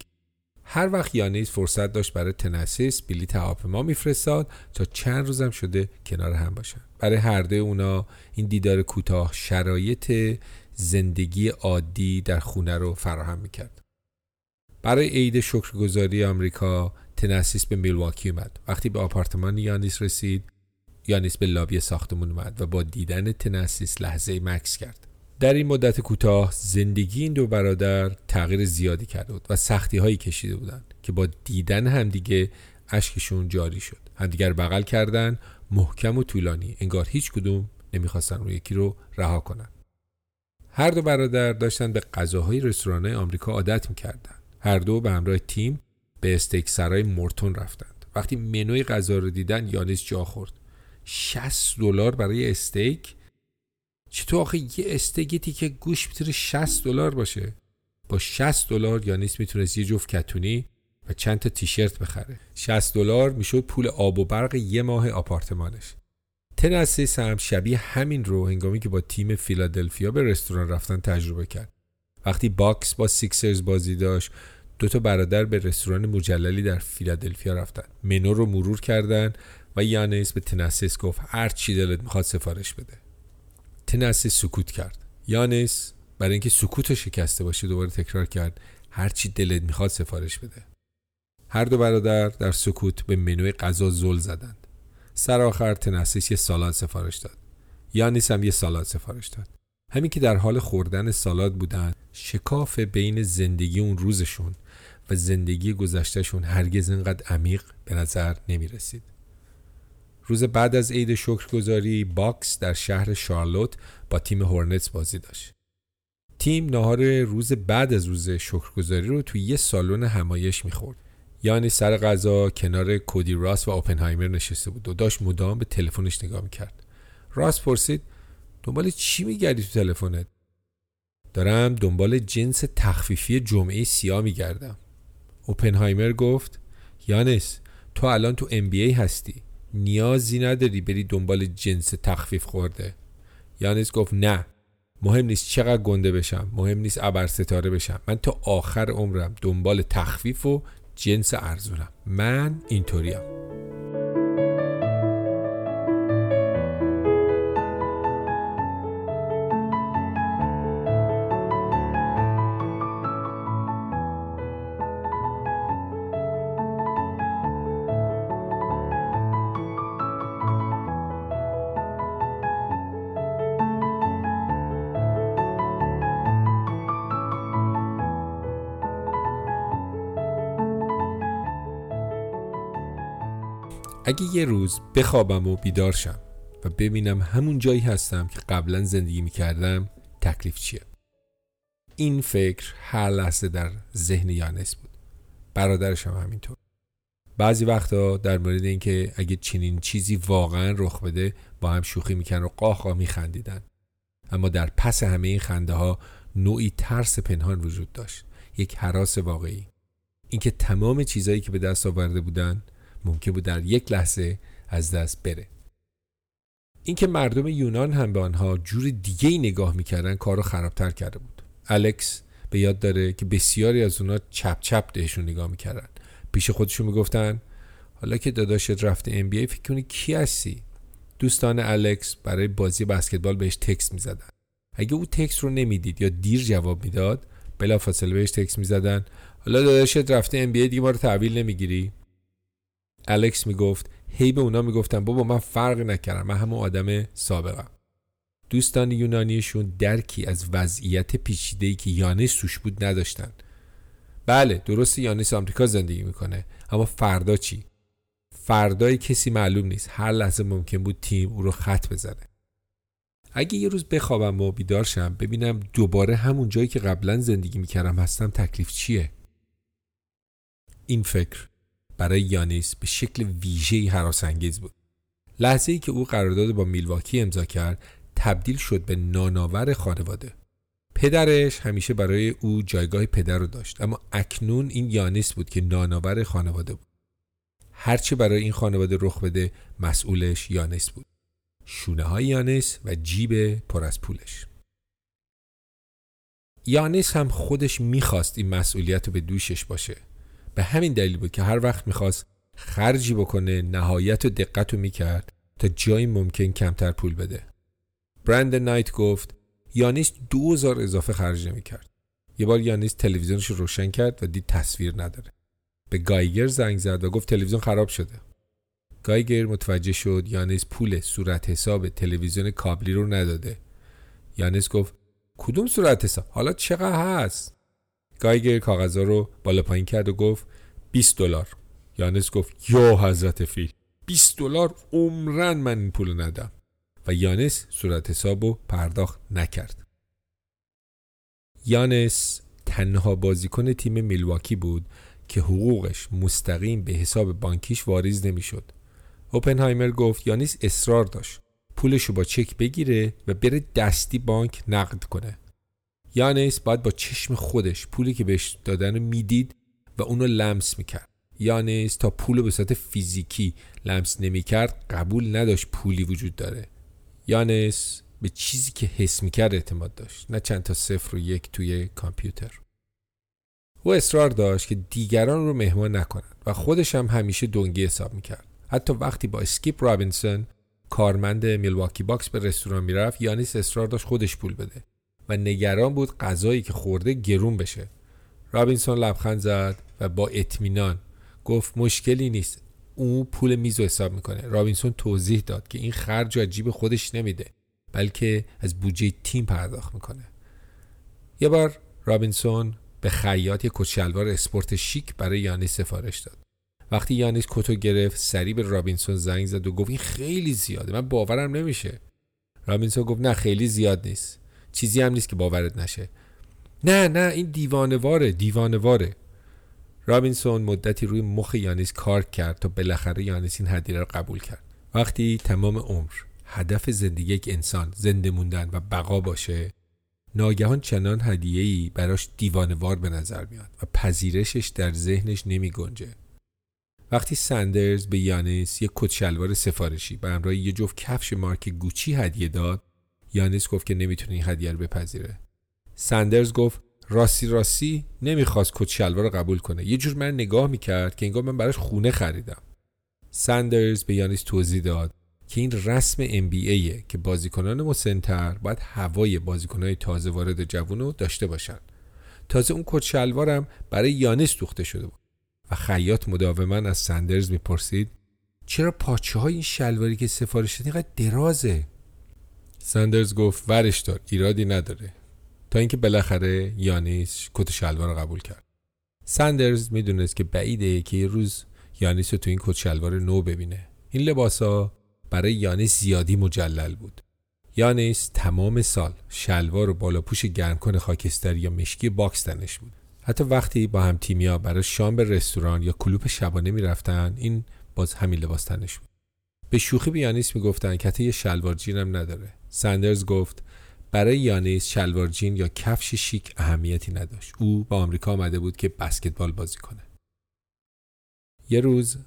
هر وقت یانیس فرصت داشت برای تنسیس بلیط هواپیما میفرستاد تا چند روزم شده کنار هم باشن. برای هر دوی اونا این دیدار کوتاه شرایط زندگی عادی در خونه رو فراهم می‌کرد. برای عید شکرگزاری آمریکا تنسیس به میلواکی اومد. وقتی به آپارتمان یانیس رسید یانیس به لابی ساختمون اومد و با دیدن تنسیس لحظه مکس کرد. در این مدت کوتاه زندگی این دو برادر تغییر زیادی کرده بود و سختی هایی کشیده بودند که با دیدن همدیگه اشکشون جاری شد. همدیگر بغل کردن محکم و طولانی. انگار هیچ کدوم نمی‌خواستن رو یکی رو رها کنن. هر دو برادر داشتن به غذاهای رستوران آمریکا عادت می‌کردن. هر دو به همراه تیم به استیک سرای مورتون رفتند. وقتی منوی غذا رو دیدن یانیس جا خورد. 60 دلار برای استیک؟ چطور آخه یه استیکی که گوش می‌تونه 60 دلار باشه؟ با 60 دلار یانیس می‌تونست یه جفت کتونی و چند تا تیشرت بخره. 60 دلار می‌شد پول آب و برق یه ماه آپارتمانش. تنسیس هم شبیه همین رو هنگامی که با تیم فیلادلفیا به رستوران رفتن تجربه کرد. وقتی باکس با سیکسرز بازی داشت دو تا برادر به رستوران مجللی در فیلادلفیا رفتن. منو رو مرور کردن و یانیس به تنسیس گفت هر چی دلت می‌خواد سفارش بده. تنسیس سکوت کرد. یانیس برای اینکه سکوت رو شکسته باشه دوباره تکرار کرد هر چی دلت می‌خواد سفارش بده. هر دو برادر در سکوت به منوی غذا زل زدند. سر آخر تنسیس یه سالاد سفارش داد. یانیس هم یه سالاد سفارش داد. همین که در حال خوردن سالاد بودن شکاف بین زندگی اون روزشون و زندگی گذشتهشون هرگز اینقدر عمیق به نظر نمی رسید. روز بعد از عید شکرگزاری باکس در شهر شارلوت با تیم هورنتس بازی داشت. تیم نهار روز بعد از روز شکرگزاری رو توی یه سالن همایش می‌خورد. یانیس سر غذا کنار کودی راس و اوپنهایمر نشسته بود و داشت مدام به تلفنش نگاه می‌کرد. راس پرسید دنبال چی میگردی تو تلفنت؟ دارم دنبال جنس تخفیفی جمعه سیاه میگردم. اوپنهایمر گفت یانس تو الان تو ام هستی. نیازی نداری بری دنبال جنس تخفیف خورده. یانس گفت نه مهم نیست چقدر گنده بشم مهم نیست ابر ستاره بشم. من تا آخر عمرم دنبال تخفیف و جنس ارزونم. من اینطوریم. اگه یه روز بخوابم و بیدار شم و ببینم همون جایی هستم که قبلا زندگی می‌کردم تکلیف چیه؟ این فکر هر لحظه در ذهن یانس بود. برادرش هم همینطور. بعضی وقتا در مورد اینکه اگه چنین چیزی واقعا رخ بده با هم شوخی میکن و قاه میخندیدن. اما در پس همه این خنده ها نوعی ترس پنهان وجود داشت. یک حراس واقعی. اینکه تمام چیزهایی که به دست آورده بودن ممکن بود در یک لحظه از دست بره. اینکه مردم یونان هم به آنها جور دیگه ای نگاه می‌کردن کارو خرابتر کرده بود. الکس به یاد داره که بسیاری از اونا چپ چپ دهشون نگاه می‌کردن. پیش خودشون می‌گفتن حالا که داداشت رفته ام بی فکر کنی کی هستی؟ دوستان الکس برای بازی بسکتبال بهش تکست می‌زدن. اگه او تکست رو نمی‌دید یا دیر جواب می‌داد بلافاصله بهش تکست می‌زدن. حالا داداشت رفته ام بی دیگه ما رو تحویل نمی‌گیری؟ الکس می‌گفت هی به اونا می‌گفتن بابا من فرقی نکردم من همون آدم سابقم. دوستان یونانیشون درکی از وضعیت پیچیده‌ای که یانس توش بود نداشتن. بله درست یانس آمریکا زندگی می‌کنه اما فردا چی؟ فردای کسی معلوم نیست هر لحظه ممکن بود تیم او رو خط بزنه. اگه یه روز بخوابم و بیدار شم ببینم دوباره همون جایی که قبلا زندگی می‌کردم هستم تکلیف چیه؟ این فکر. برای یانیس به شکل ویژه‌ای انگیز بود. لحظه ای که او قرارداد با میلواکی امضا کرد تبدیل شد به ناناور خانواده. پدرش همیشه برای او جایگاه پدر رو داشت اما اکنون این یانیس بود که ناناور خانواده بود. هرچه برای این خانواده رخ بده مسئولش یانس بود. شونه های یانس و جیب پر از پولش. یانس هم خودش می‌خواست این مسئولیت رو به دوشش باشه. به همین دلیل بود که هر وقت می‌خواست خرجی بکنه نهایت و دقت رو می‌کرد تا جایی ممکن کمتر پول بده. برند نایت گفت یانیس دوزار اضافه خرج نمی‌کرد. یه بار یانیس تلویزیونش رو روشن کرد و دید تصویر نداره. به گایگر زنگ زد و گفت تلویزیون خراب شده. گایگر متوجه شد یانس پول صورت حساب تلویزیون کابلی رو نداده. یانس گفت کدوم صورت حساب؟ حالا چقدر هست؟ گایگر کاغذها رو بالا پایین کرد و گفت 20 دلار. یانس گفت یا حضرت فیل. 20 دلار عمرن من این پول ندم. و یانس صورت حساب رو پرداخت نکرد. یانس تنها بازیکن تیم میلواکی بود که حقوقش مستقیم به حساب بانکیش واریز نمی‌شد. اوپنهایمر گفت یانیس اصرار داشت. پولشو با چک بگیره و بره دستی بانک نقد کنه. یانیس باید با چشم خودش پولی که بهش دادن رو می‌دید و اونو لمس می‌کرد. یانیس تا پول به صورت فیزیکی لمس نمی‌کرد قبول نداشت پولی وجود داره. یانیس به چیزی که حس می‌کرد اعتماد داشت نه چند تا صفر و یک توی کامپیوتر او اصرار داشت که دیگران رو مهمان نکنند و خودش هم همیشه دنگی حساب می‌کرد حتی وقتی با اسکیپ رابینسون کارمند میلواکی باکس به رستوران می‌رفت یانیس اصرار داشت خودش پول بده و نگران بود غذایی که خورده گرون بشه. رابینسون لبخند زد و با اطمینان گفت مشکلی نیست. او پول میز رو حساب می‌کنه. رابینسون توضیح داد که این خرجو از جیب خودش نمیده بلکه از بودجه تیم پرداخت می‌کنه. یه بار رابینسون به خیاط یک کت شلوار اسپورت شیک برای یانیس سفارش داد. وقتی یانیس کتو گرفت سریع به رابینسون زنگ زد و گفت این خیلی زیاده من باورم نمیشه. رابینسون گفت نه خیلی زیاد نیست. چیزی هم نیست که باورت نشه. نه نه این دیوانه‌واره دیوانه‌واره. رابینسون مدتی روی مخ یانیس کار کرد تا بالاخره یانیس این هدیه را قبول کرد. وقتی تمام عمر هدف زندگی یک انسان زنده موندن و بقا باشه ناگهان چنان هدیه‌ای براش دیوانوار به نظر میاد و پذیرشش در ذهنش نمی گنجه. وقتی سندرز به یانس یک کت شلوار سفارشی به همراه یه جفت کفش مارک گوچی هدیه داد یانس گفت که نمی‌تونه این هدیه رو بپذیره. سندرز گفت راستی راستی نمی‌خواست کت شلوار قبول کنه. یه جور من نگاه می‌کرد که انگار من براش خونه خریدم. سندرز به یانس توضیح داد که این رسم NBA که بازیکنان مسنتر باید هوای بازیکنهای تازه وارد جوون رو داشته باشن. تازه اون کت شلوارم برای یانس دوخته شده بود و خیاط مداوما از سندرز می‌پرسید چرا پاچه های این شلواری که سفارش شده اینقدر درازه؟ سندرز گفت ورش دار ایرادی نداره. تا اینکه بالاخره یانیس کت شلوار رو قبول کرد. سندرز می‌دونست که بعیده که یه روز یانیس رو تو این کت شلوار نو ببینه. این لباس ها برای یانیس زیادی مجلل بود. یانیس تمام سال شلوار و بالاپوش گرمکن خاکستری یا مشکی باکس تنش بود. حتی وقتی با هم تیمیا برای شام به رستوران یا کلوپ شبانه می‌رفتن این باز همین لباس تنش بود. به شوخی به یانیس می‌گفتن حتی یه شلوار جین نداره. سندرز گفت برای یانیس شلوار جین یا کفش شیک اهمیتی نداشت. او با آمریکا آمده بود که بسکتبال بازی کنه. یه روز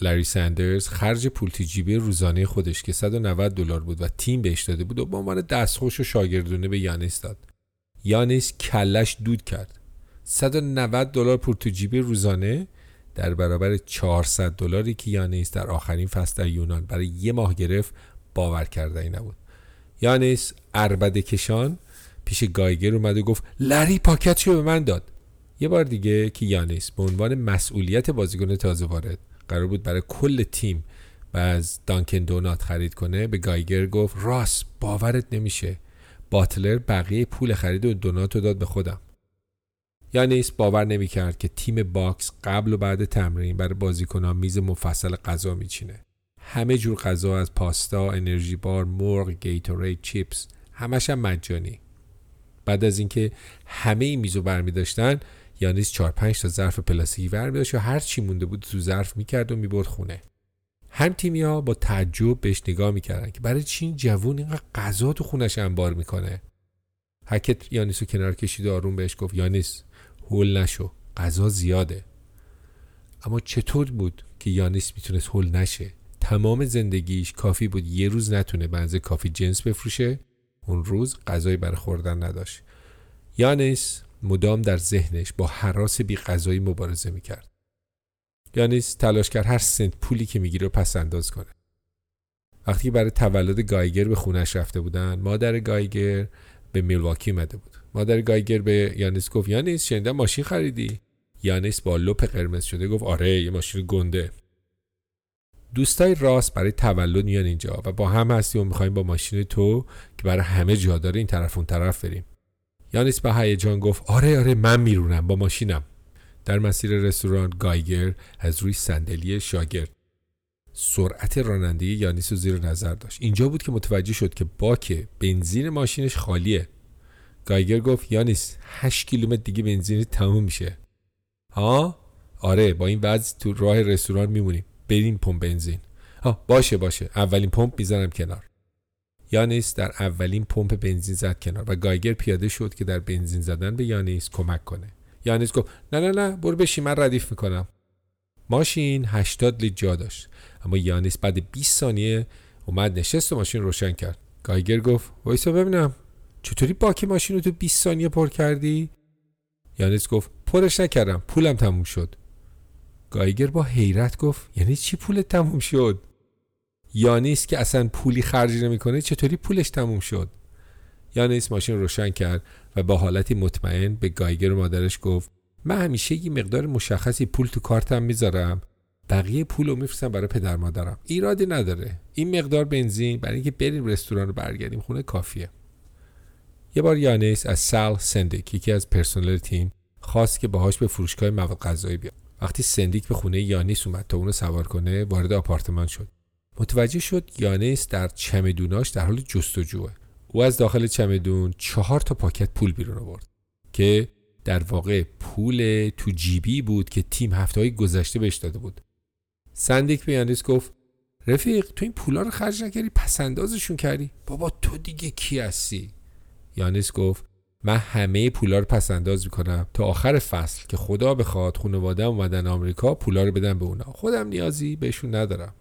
لری سندرز خرج پول جیبی روزانه خودش که 190 دلار بود و تیم بهش داده بود و به عنوان دستخوش و شاگردونه به یانیس داد. یانیس کلش دود کرد. 190 دلار پول جیبی روزانه در برابر 400 دلاری که یانیس در آخرین فصل در یونان برای یه ماه گرفت باور کرده ای نبود. یانیس اربده کشان پیش گایگر اومد و گفت لری پاکتشو به من داد. یه بار دیگه که یانیس به عنوان مسئولیت بازیکن تازه وارد قرار بود برای کل تیم و از دانکن دونات خرید کنه به گایگر گفت راس باورت نمیشه. باتلر بقیه پول خرید و دونات داد به خودم. یانیس باور نمی‌کرد که تیم باکس قبل و بعد تمرین برای بازیکنان میز مفصل غذا میچینه. همه جور غذا از پاستا، انرژی بار، مرغ، گیتورید، چیپس همش هم مجانی. بعد از اینکه همه این میزو برمی داشتن یانیس 4 5 تا ظرف پلاستیکی برمی داشت و هر چی مونده بود تو ظرف می‌کرد و می‌برد خونه. هم تیمی ها با تعجب بهش نگاه می‌کردن که برای چی این جوون اینقدر غذا تو خونش انبار می‌کنه؟ هکت یانیس رو کنار کشید و آروم بهش گفت یانیس هول نشو. غذا زیاده. اما چطور بود که یانیس می‌تونست هول نشه؟ تمام زندگیش کافی بود یه روز نتونه بنز کافی جنس بفروشه؟ اون روز غذای برای خوردن نداشت. یانیس مدام در ذهنش با حراس بی غذایی مبارزه می‌کرد. یانیس تلاش کرد هر سنت پولی که می‌گیره رو پس انداز کنه. وقتی برای تولد گایگر به خونش رفته بودن مادر گایگر به میلواکی اومده بود. مادر گایگر به یانیس گفت یانیس شنیدم ماشین خریدی؟ یانیس با لپ قرمز شده گفت آره یه ماشین گنده. دوستای راست برای تولد میان اینجا و با هم هستیم و می‌خوایم با ماشین تو که برای همه جا داره این طرف اون طرف بریم. یانیس با هیجان گفت آره آره من میرونم با ماشینم. در مسیر رستوران گایگر از روی صندلی شاگرد. سرعت رانندگی یانیس رو زیر نظر داشت. اینجا بود که متوجه شد که باک بنزین ماشینش خالیه. گایگر گفت یانیس 8 کیلومتر دیگه بنزین تموم میشه. ها؟ آره با این وضع تو راه رستوران میمونیم. بریم پمپ بنزین. ها باشه باشه. اولین پمپ می‌زنم کنار. یانیس در اولین پمپ بنزین زد کنار. و گایگر پیاده شد که در بنزین زدن به یانیس کمک کنه. یانیس گفت نه نه نه برو بشی من ردیف می‌کنم. ماشین 80 لیتر جا داشت. اما یانیس بعد 20 ثانیه اومد نشست و ماشین روشن کرد. گایگر گفت وایسا ببینم. چطوری باک ماشین رو تو 20 ثانیه پر کردی؟ یانیس گفت پرش نکردم پولم تموم شد. گایگر با حیرت گفت یعنی چی پولت تموم شد؟ یانیس که اصلا پولی خرج نمی‌کنه چطوری پولش تموم شد؟ یانیس ماشین روشن کرد و با حالتی مطمئن به گایگر و مادرش گفت من همیشه یه مقدار مشخصی پول تو کارتم می‌ذارم. بقیه پول رو میفرستم برای پدر مادرم. ایرادی نداره. این مقدار بنزین برای اینکه بریم رستوران رو برگردیم خونه کافیه. یه بار یانیس از سال سندیک یکی از پرسنل تیم خواست که باهاش به فروشگاه مواد غذایی بیاد. وقتی سندیک به خونه یانیس اومد تا اونو سوار کنه وارد آپارتمان شد. متوجه شد یانیس در چمدوناش در حال جستجوه. او از داخل چمدون چهار تا پاکت پول بیرون آورد که در واقع پول تو جیبی بود که تیم هفته های گذشته بهش داده بود. سندیک به یانیس گفت رفیق تو این پولا رو خرج نکردی؟ پس اندازشون کردی. بابا تو دیگه کی هستی؟ یانیس گفت من همه پولا رو پس انداز می‌کنم. تا آخر فصل که خدا بخواد خانواده اومدن آمریکا پولا رو بدم به اونا. خودم نیازی بهشون ندارم.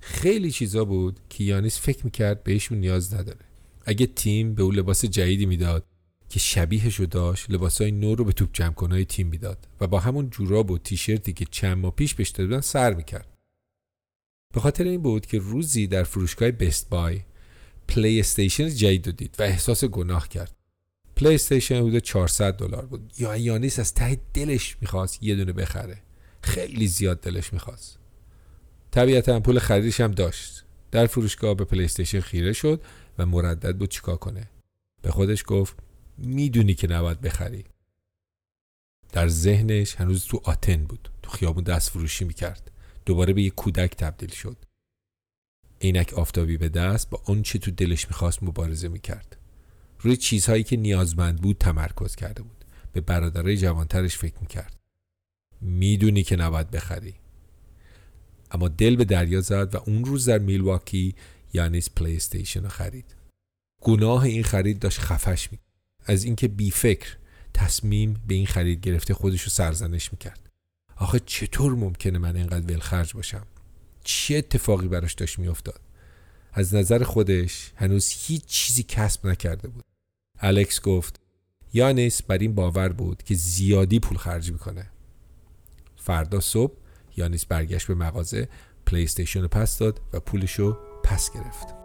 خیلی چیزا بود که یانیس فکر می‌کرد بهشون نیاز نداره. اگه تیم به او لباس جدیدی می‌داد که شبیهش رو داشت لباسای نو رو به توپ جمع کنای تیم می‌داد و با همون جوراب و تیشرتی که چند ماه پیش بهش داده سر می‌کرد. به خاطر این بود که روزی در فروشگاه Best Buy پلی استیشن جدید دید و احساس گناه کرد. پلی استیشن حدود 400 دلار بود. یا یانیس از ته دلش می‌خواست یه دونه بخره. خیلی زیاد دلش می‌خواست. طبیعتا پول خریدش هم داشت. در فروشگاه به پلی استیشن خیره شد و مردد بود چیکار کنه. به خودش گفت می‌دونی که نباید بخری. در ذهنش هنوز تو آتن بود. تو خیابون دست فروشی می‌کرد. دوباره به یه کودک تبدیل شد. عینک آفتابی به دست با آنچه تو دلش می‌خواست مبارزه می‌کرد. روی چیزهایی که نیازمند بود تمرکز کرده بود. به برادرای جوانترش فکر می‌کرد. می‌دونی که نباید بخری. اما دل به دریا زد و اون روز در میلواکی یانیس پلی استیشن خرید. گناه این خرید داشت خفش می از اینکه بی فکر تصمیم به این خرید گرفته خودش رو سرزنش می‌کرد. آخه چطور ممکنه من اینقدر ولخرج باشم؟ چه اتفاقی براش داشت میافتاد؟ از نظر خودش هنوز هیچ چیزی کسب نکرده بود. الکس گفت یانس بر این باور بود که زیادی پول خرج می‌کنه. فردا صبح یانیس برگشت به مغازه پلی استیشن رو پس داد و پولش رو پس گرفت.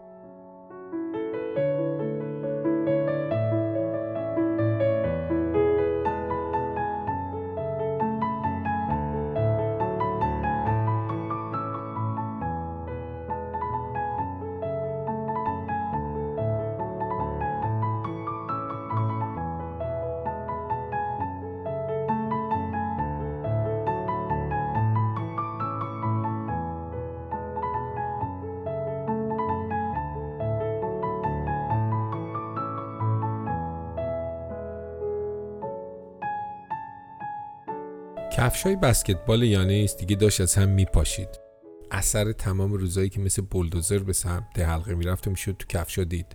کفشای بسکتبال یانیس دیگه داشت از هم میپاشید. اثر تمام روزایی که مثل بلدوزر به سمت حلقه می‌رفت و می‌شد تو کفشا دید.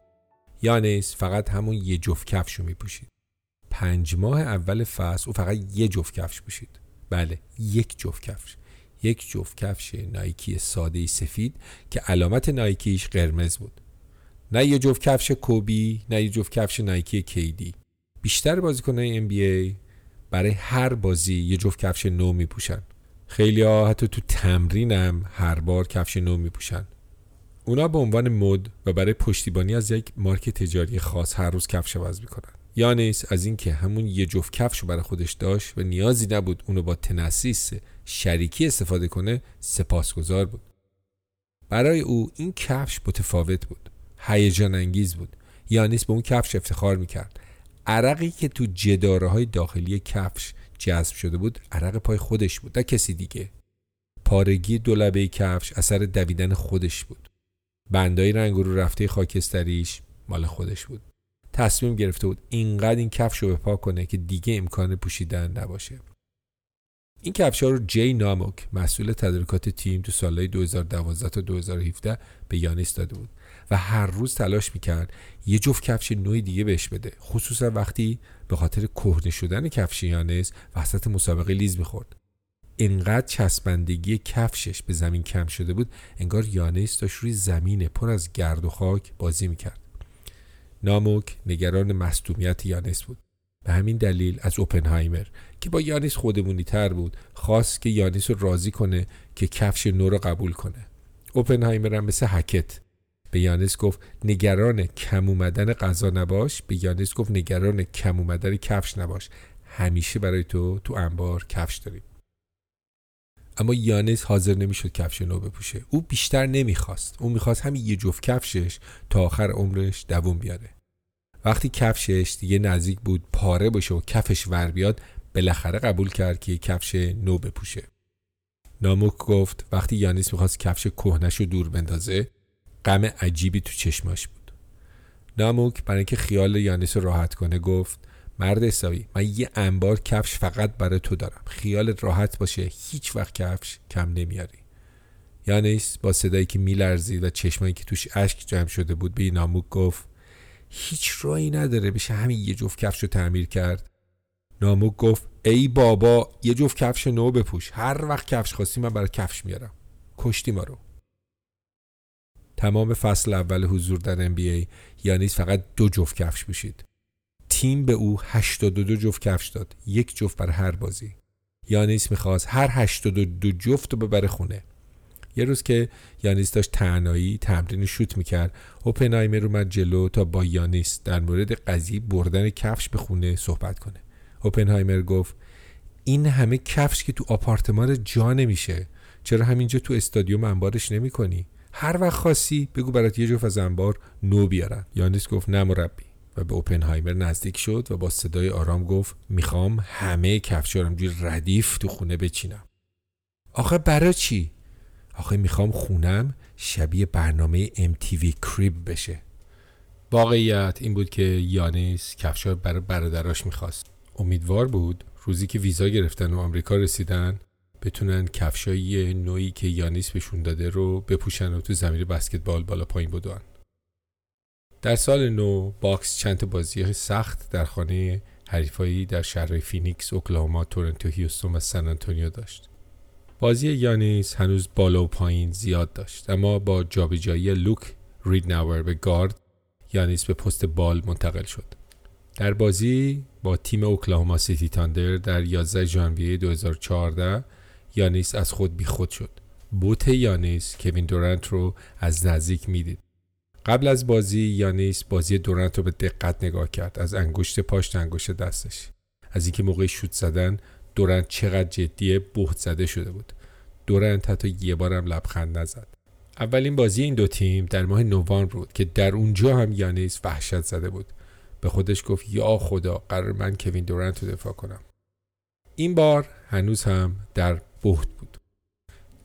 یانیس فقط همون یه جفت کفش رو میپوشید. پنج ماه اول فصل او فقط یه جفت کفش پوشید. بله یک جفت کفش. یک جفت کفش نایکی ساده سفید که علامت نایکیش قرمز بود. نه یه جفت کفش کوبی نه یه جفت کفش نایکی کیدی. بیشتر بازیکنهای NBA برای هر بازی یه جفت کفش نو میپوشن. خیلی ها حتی تو تمرینم هر بار کفش نو میپوشن. اونا به عنوان مد و برای پشتیبانی از یک مارک تجاری خاص هر روز کفش عوض می‌کنن. یانیس از اینکه همون یه جفت کفش رو برای خودش داشت و نیازی نبود اونو با تنسیس شریکی استفاده کنه سپاسگزار بود. برای او این کفش متفاوت بود. هیجان انگیز بود. یانیس به اون کفش افتخار می‌کرد. عرقی که تو جداره های داخلی کفش جذب شده بود عرق پای خودش بود نه کسی دیگه. پارگی دولبه کفش اثر دویدن خودش بود. بندای رنگ رو رفته خاکستریش مال خودش بود. تصمیم گرفته بود اینقدر این کفش رو بپا کنه که دیگه امکان پوشیدن نباشه. این کفش ها رو جی ناموک مسئول تدارکات تیم تو سالهای 2012 تا 2017 به یانیس داده بود. و هر روز تلاش می‌کرد یه جفت کفش نوع دیگه بهش بده. خصوصا وقتی به خاطر کهنه شدن کفش یانس وسط مسابقه لیز می‌خورد. انقدر چسبندگی کفشش به زمین کم شده بود انگار یانس داشت روی زمین پر از گرد و خاک بازی می‌کرد. ناموک نگران مصدومیت یانس بود. به همین دلیل از اوپنهایمر که با یانیس خودمونی تر بود خواست که یانیس رو راضی کنه که کفش نو رو قبول کنه. اوپنهایمر هم مثل هکت به یانس گفت نگران کم اومدن غذا نباش. به یانس گفت نگران کم اومدن کفش نباش. همیشه برای تو تو انبار کفش داریم. اما یانس حاضر نمی‌شد کفش نو بپوشه. او بیشتر نمی‌خواست. او می‌خواست همین یه جفت کفشش تا آخر عمرش دووم بیاره. وقتی کفشش دیگه نزدیک بود پاره باشه و کفش ور بیاد بالاخره قبول کرد که کفش نو بپوشه. ناموک گفت وقتی یانیس می‌خواست کفش کهنش رو دور بندازه غم عجیبی تو چشماش بود. ناموک برای اینکه خیال یانیس راحت کنه گفت مرد حسابی من یه انبار کفش فقط برای تو دارم. خیالت راحت باشه هیچ وقت کفش کم نمیاری. یانیس با صدایی که میلرزید و چشمایی که توش اشک جمع شده بود به ناموک گفت هیچ رایی نداره بشه همین یه جفت کفش رو تعمیر کرد. ناموک گفت ای بابا یه جفت کفش نو بپوش. هر وقت کفش خواستی من برای کفش میارم. کشتی ما رو. تمام فصل اول حضور در NBA یانیس فقط دو جفت کفش پوشید تیم به او 82 جفت کفش داد. یک جفت بر هر بازی. یانیس می‌خواست هر 82 جفت رو ببره خونه. یه روز که یانیس داشت تنهایی تمرین شوت می‌کرد اوپنهایمر اومد جلو تا با یانیس در مورد قضیه بردن کفش به خونه صحبت کنه. اوپنهایمر گفت این همه کفش که تو آپارتمان جا نمیشه چرا همینجا تو استادیوم انبارش نمی کنی؟ هر وقت خاصی بگو برات یه جفت از انبار نو بیارن. یانیس گفت نه مربی. و به اوپنهایمر نزدیک شد و با صدای آرام گفت می‌خوام همه کفشارم جوی ردیف تو خونه بچینم. آخه برای چی؟ آخه می‌خوام خونم شبیه برنامه MTV Cribs بشه. واقعیت این بود که یانیس کفشا برای برادراش می‌خواست. امیدوار بود روزی که ویزا گرفتن و آمریکا رسیدن بتونن کفشای نویی که یانیس بهشون داده رو بپوشن و تو زمین بسکتبال بالا پایین بدوئن در سال نو باکس چند بازی سخت در خانه حریفایی در شهرهای فینیکس، اوکلاهوما، تورنتو، هیوستون و سن آنتونیو داشت. بازی یانیس هنوز بالا و پایین زیاد داشت اما با جابجایی لوک ریدناور به گارد یانیس به پست بال منتقل شد. در بازی با تیم اوکلاهوما سیتی تاندر در 11 ژانویه 2014 یانیس از خود بیخود شد. بوت یانیس کوین دورنت رو از نزدیک می‌دید. قبل از بازی یانیس بازی دورنت رو به دقت نگاه کرد. از انگشت پاش تا انگشت دستش. از اینکه موقع شوت زدن دورنت چقدر جدیه بهت زده شده بود. دورنت حتی یه بارم لبخند نزد. اولین بازی این دو تیم در ماه نوامبر بود که در اونجا هم یانیس وحشت زده بود. به خودش گفت یا خدا قرار من کوین دورنت رو دفاع کنم. این بار هنوز هم در بهت بود.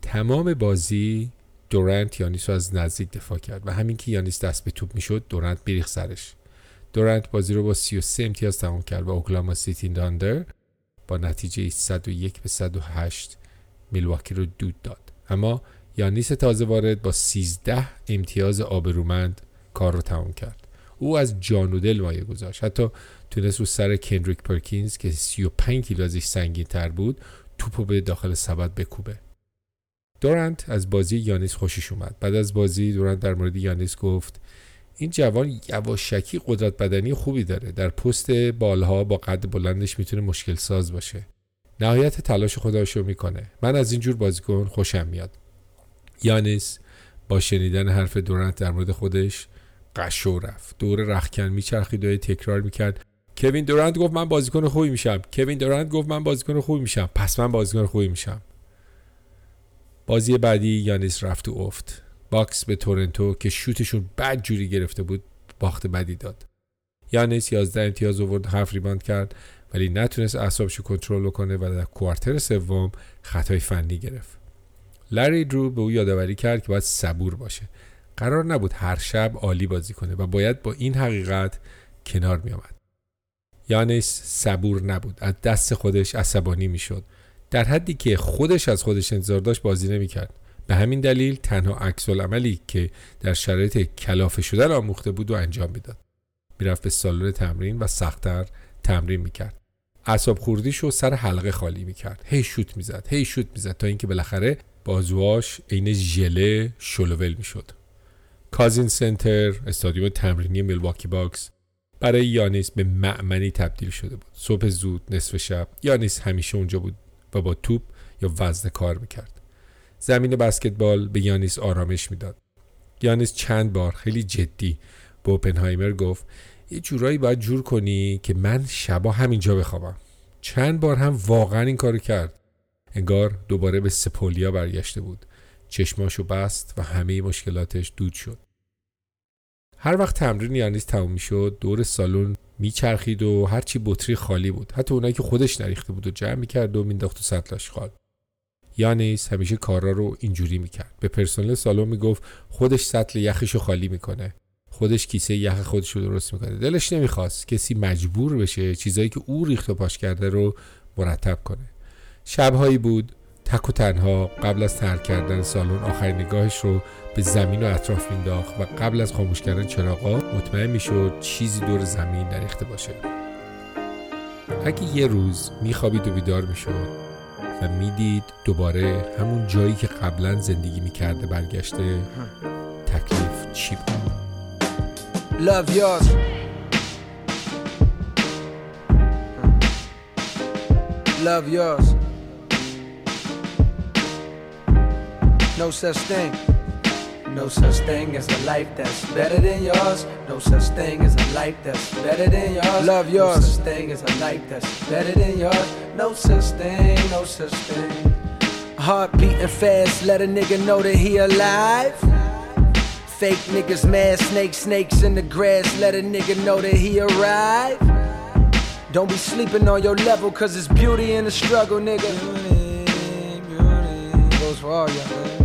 تمام بازی دورنت یانیس رو از نزدیک دفاع کرد و همین که یانیس دست به توپ می‌شد دورنت بریخ سرش. دورنت بازی رو با 33 امتیاز تمام کرد و اوکلاما سیتی داندر با نتیجه 101 به 108 میلواکی رو دود داد. اما یانیس تازه وارد با 13 امتیاز آبرومند کار رو تمام کرد. او از جان و دل مایه گذاشت. حتی تونست رو سر کندریک پرکینز که 35 کیلو ازش سنگین تر بود توپو به داخل سبد بکوبه. دورانت از بازی یانیس خوشش اومد. بعد از بازی دورانت در مورد یانیس گفت این جوان یواشکی قدرت بدنی خوبی داره. در پست بالها با قد بلندش می‌تونه مشکل ساز باشه. نهایت تلاش خودش رو می‌کنه. من از اینجور بازیکن خوشم میاد. یانیس با شنیدن حرف دورانت در مورد خودش قشو رفت. دور رخکن میچرخید و تکرار می‌کرد کوین دورانت گفت من بازیکن خوبی میشم. کوین دورانت گفت من بازیکن خوبی میشم. پس من بازیکن خوبی میشم. بازی بعدی یانیس رفت و افت. باکس به تورنتو که شوتشون بد جوری گرفته بود باخت بدی داد. یانیس 11 امتیاز آورد هفت ریباند کرد ولی نتونست اعصابشو کنترل کنه و در کوارتر سوم خطای فنی گرفت. لری درو به او یادآوری کرد که باید صبور باشه. قرار نبود هر شب عالی بازی کنه و باید با این حقیقت کنار می آمد. یانیس صبور نبود. از دست خودش عصبانی می‌شد. در حدی که خودش از خودش انتظار داشت بازی نمی‌کرد. به همین دلیل تنها عکس‌العملی که در شرایط کلافه شدن آموخته بود و انجام می‌داد. می‌رفت به سالن تمرین و سختتر تمرین می‌کرد. اعصاب خوردیش رو سر حلقه خالی می‌کرد. هی شوت می‌زد هی شوت می‌زد تا اینکه بالاخره بازواش عین ژله شل و ول می‌شد. کازین سنتر استادیوم تمرینی میلواکی باکس. برای یانیس به مأمنی تبدیل شده بود. صبح زود نصف شب. یانیس همیشه اونجا بود و با توپ یا وزن کار می‌کرد. زمین بسکتبال به یانیس آرامش می‌داد. یانیس چند بار خیلی جدی به اوپنهایمر گفت یه جورایی باید جور کنی که من شبا همینجا بخوابم. چند بار هم واقعا این کارو کرد. انگار دوباره به سپولیا برگشته بود. چشماشو بست و همه مشکلاتش دود شد. هر وقت تمرین یانیس تموم می‌شد دور سالن میچرخید و هرچی بطری خالی بود. حتی اونایی که خودش نریخته بود و جمع می‌کرد و مینداخت تو سطل آشغال یانیس همیشه کارا رو اینجوری می‌کرد. به پرسنل سالن می‌گفت خودش سطل یخش رو خالی می‌کنه. خودش کیسه یخ خودش رو درست می‌کنه. دلش نمی‌خواست کسی مجبور بشه چیزایی که او ریخت و پاش کرده رو مرتب کنه. شبهایی بود تک و تنها قبل از ترک کردن سالن آخرین نگاهش رو به زمین و اطراف مینداخت و قبل از خاموش کردن چراغا مطمئن می‌شد چیزی دور زمین نریخته باشه. اگه یه روز میخوابید و بیدار می‌شد و می‌دید دوباره همون جایی که قبلا زندگی می‌کرده برگشته تکلیف چی بود؟ Love yours. No such thing. No such thing as a life that's better than yours. No such thing as a life that's better than yours. Love yours. No such thing as a life that's better than yours. No such thing, no such thing. Heart beating fast, let a nigga know that he alive. Fake niggas, mad snakes, snakes in the grass, let a nigga know that he arrived. Don't be sleeping on your level, cause it's beauty in the struggle, nigga. Beauty, beauty. Goes for all y'all.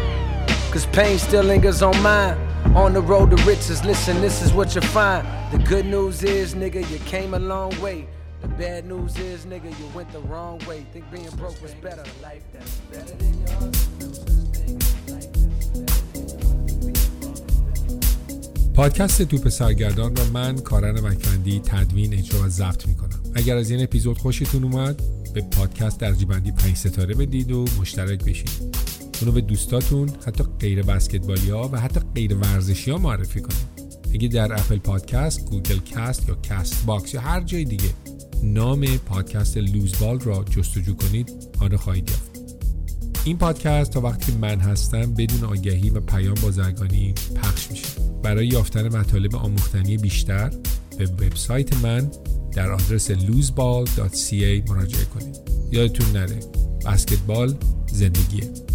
Cause pain still lingers on mine. On the road to riches, listen, this is what you find. The good news is, nigga, you came a long way. The bad news is, nigga, you went the wrong way. Think being broke was better. Life that's better than yours. پادکست توپ سرگردان را من کارن مکفندی تدوین اجرا و ضبط می‌کنم اگر از این اپیزود خوشتون اومد به پادکست درجیبندی 5 ستاره بدید و مشترک بشید اونو به دوستاتون حتی غیر بسکتبالی ها و حتی غیر ورزشی ها معرفی کنید. اگه در Apple Podcast، Google Cast یا Castbox یا هر جای دیگه نام پادکست لوزبال را جستجو کنید آن خواهید یافت. این پادکست تا وقتی من هستم بدون آگهی و پیام بازرگانی پخش میشه. برای یافتن مطالب آموختنی بیشتر به وبسایت من در آدرس loseball.ca مراجعه کنید. یادتون نره بسکتبال زندگیه.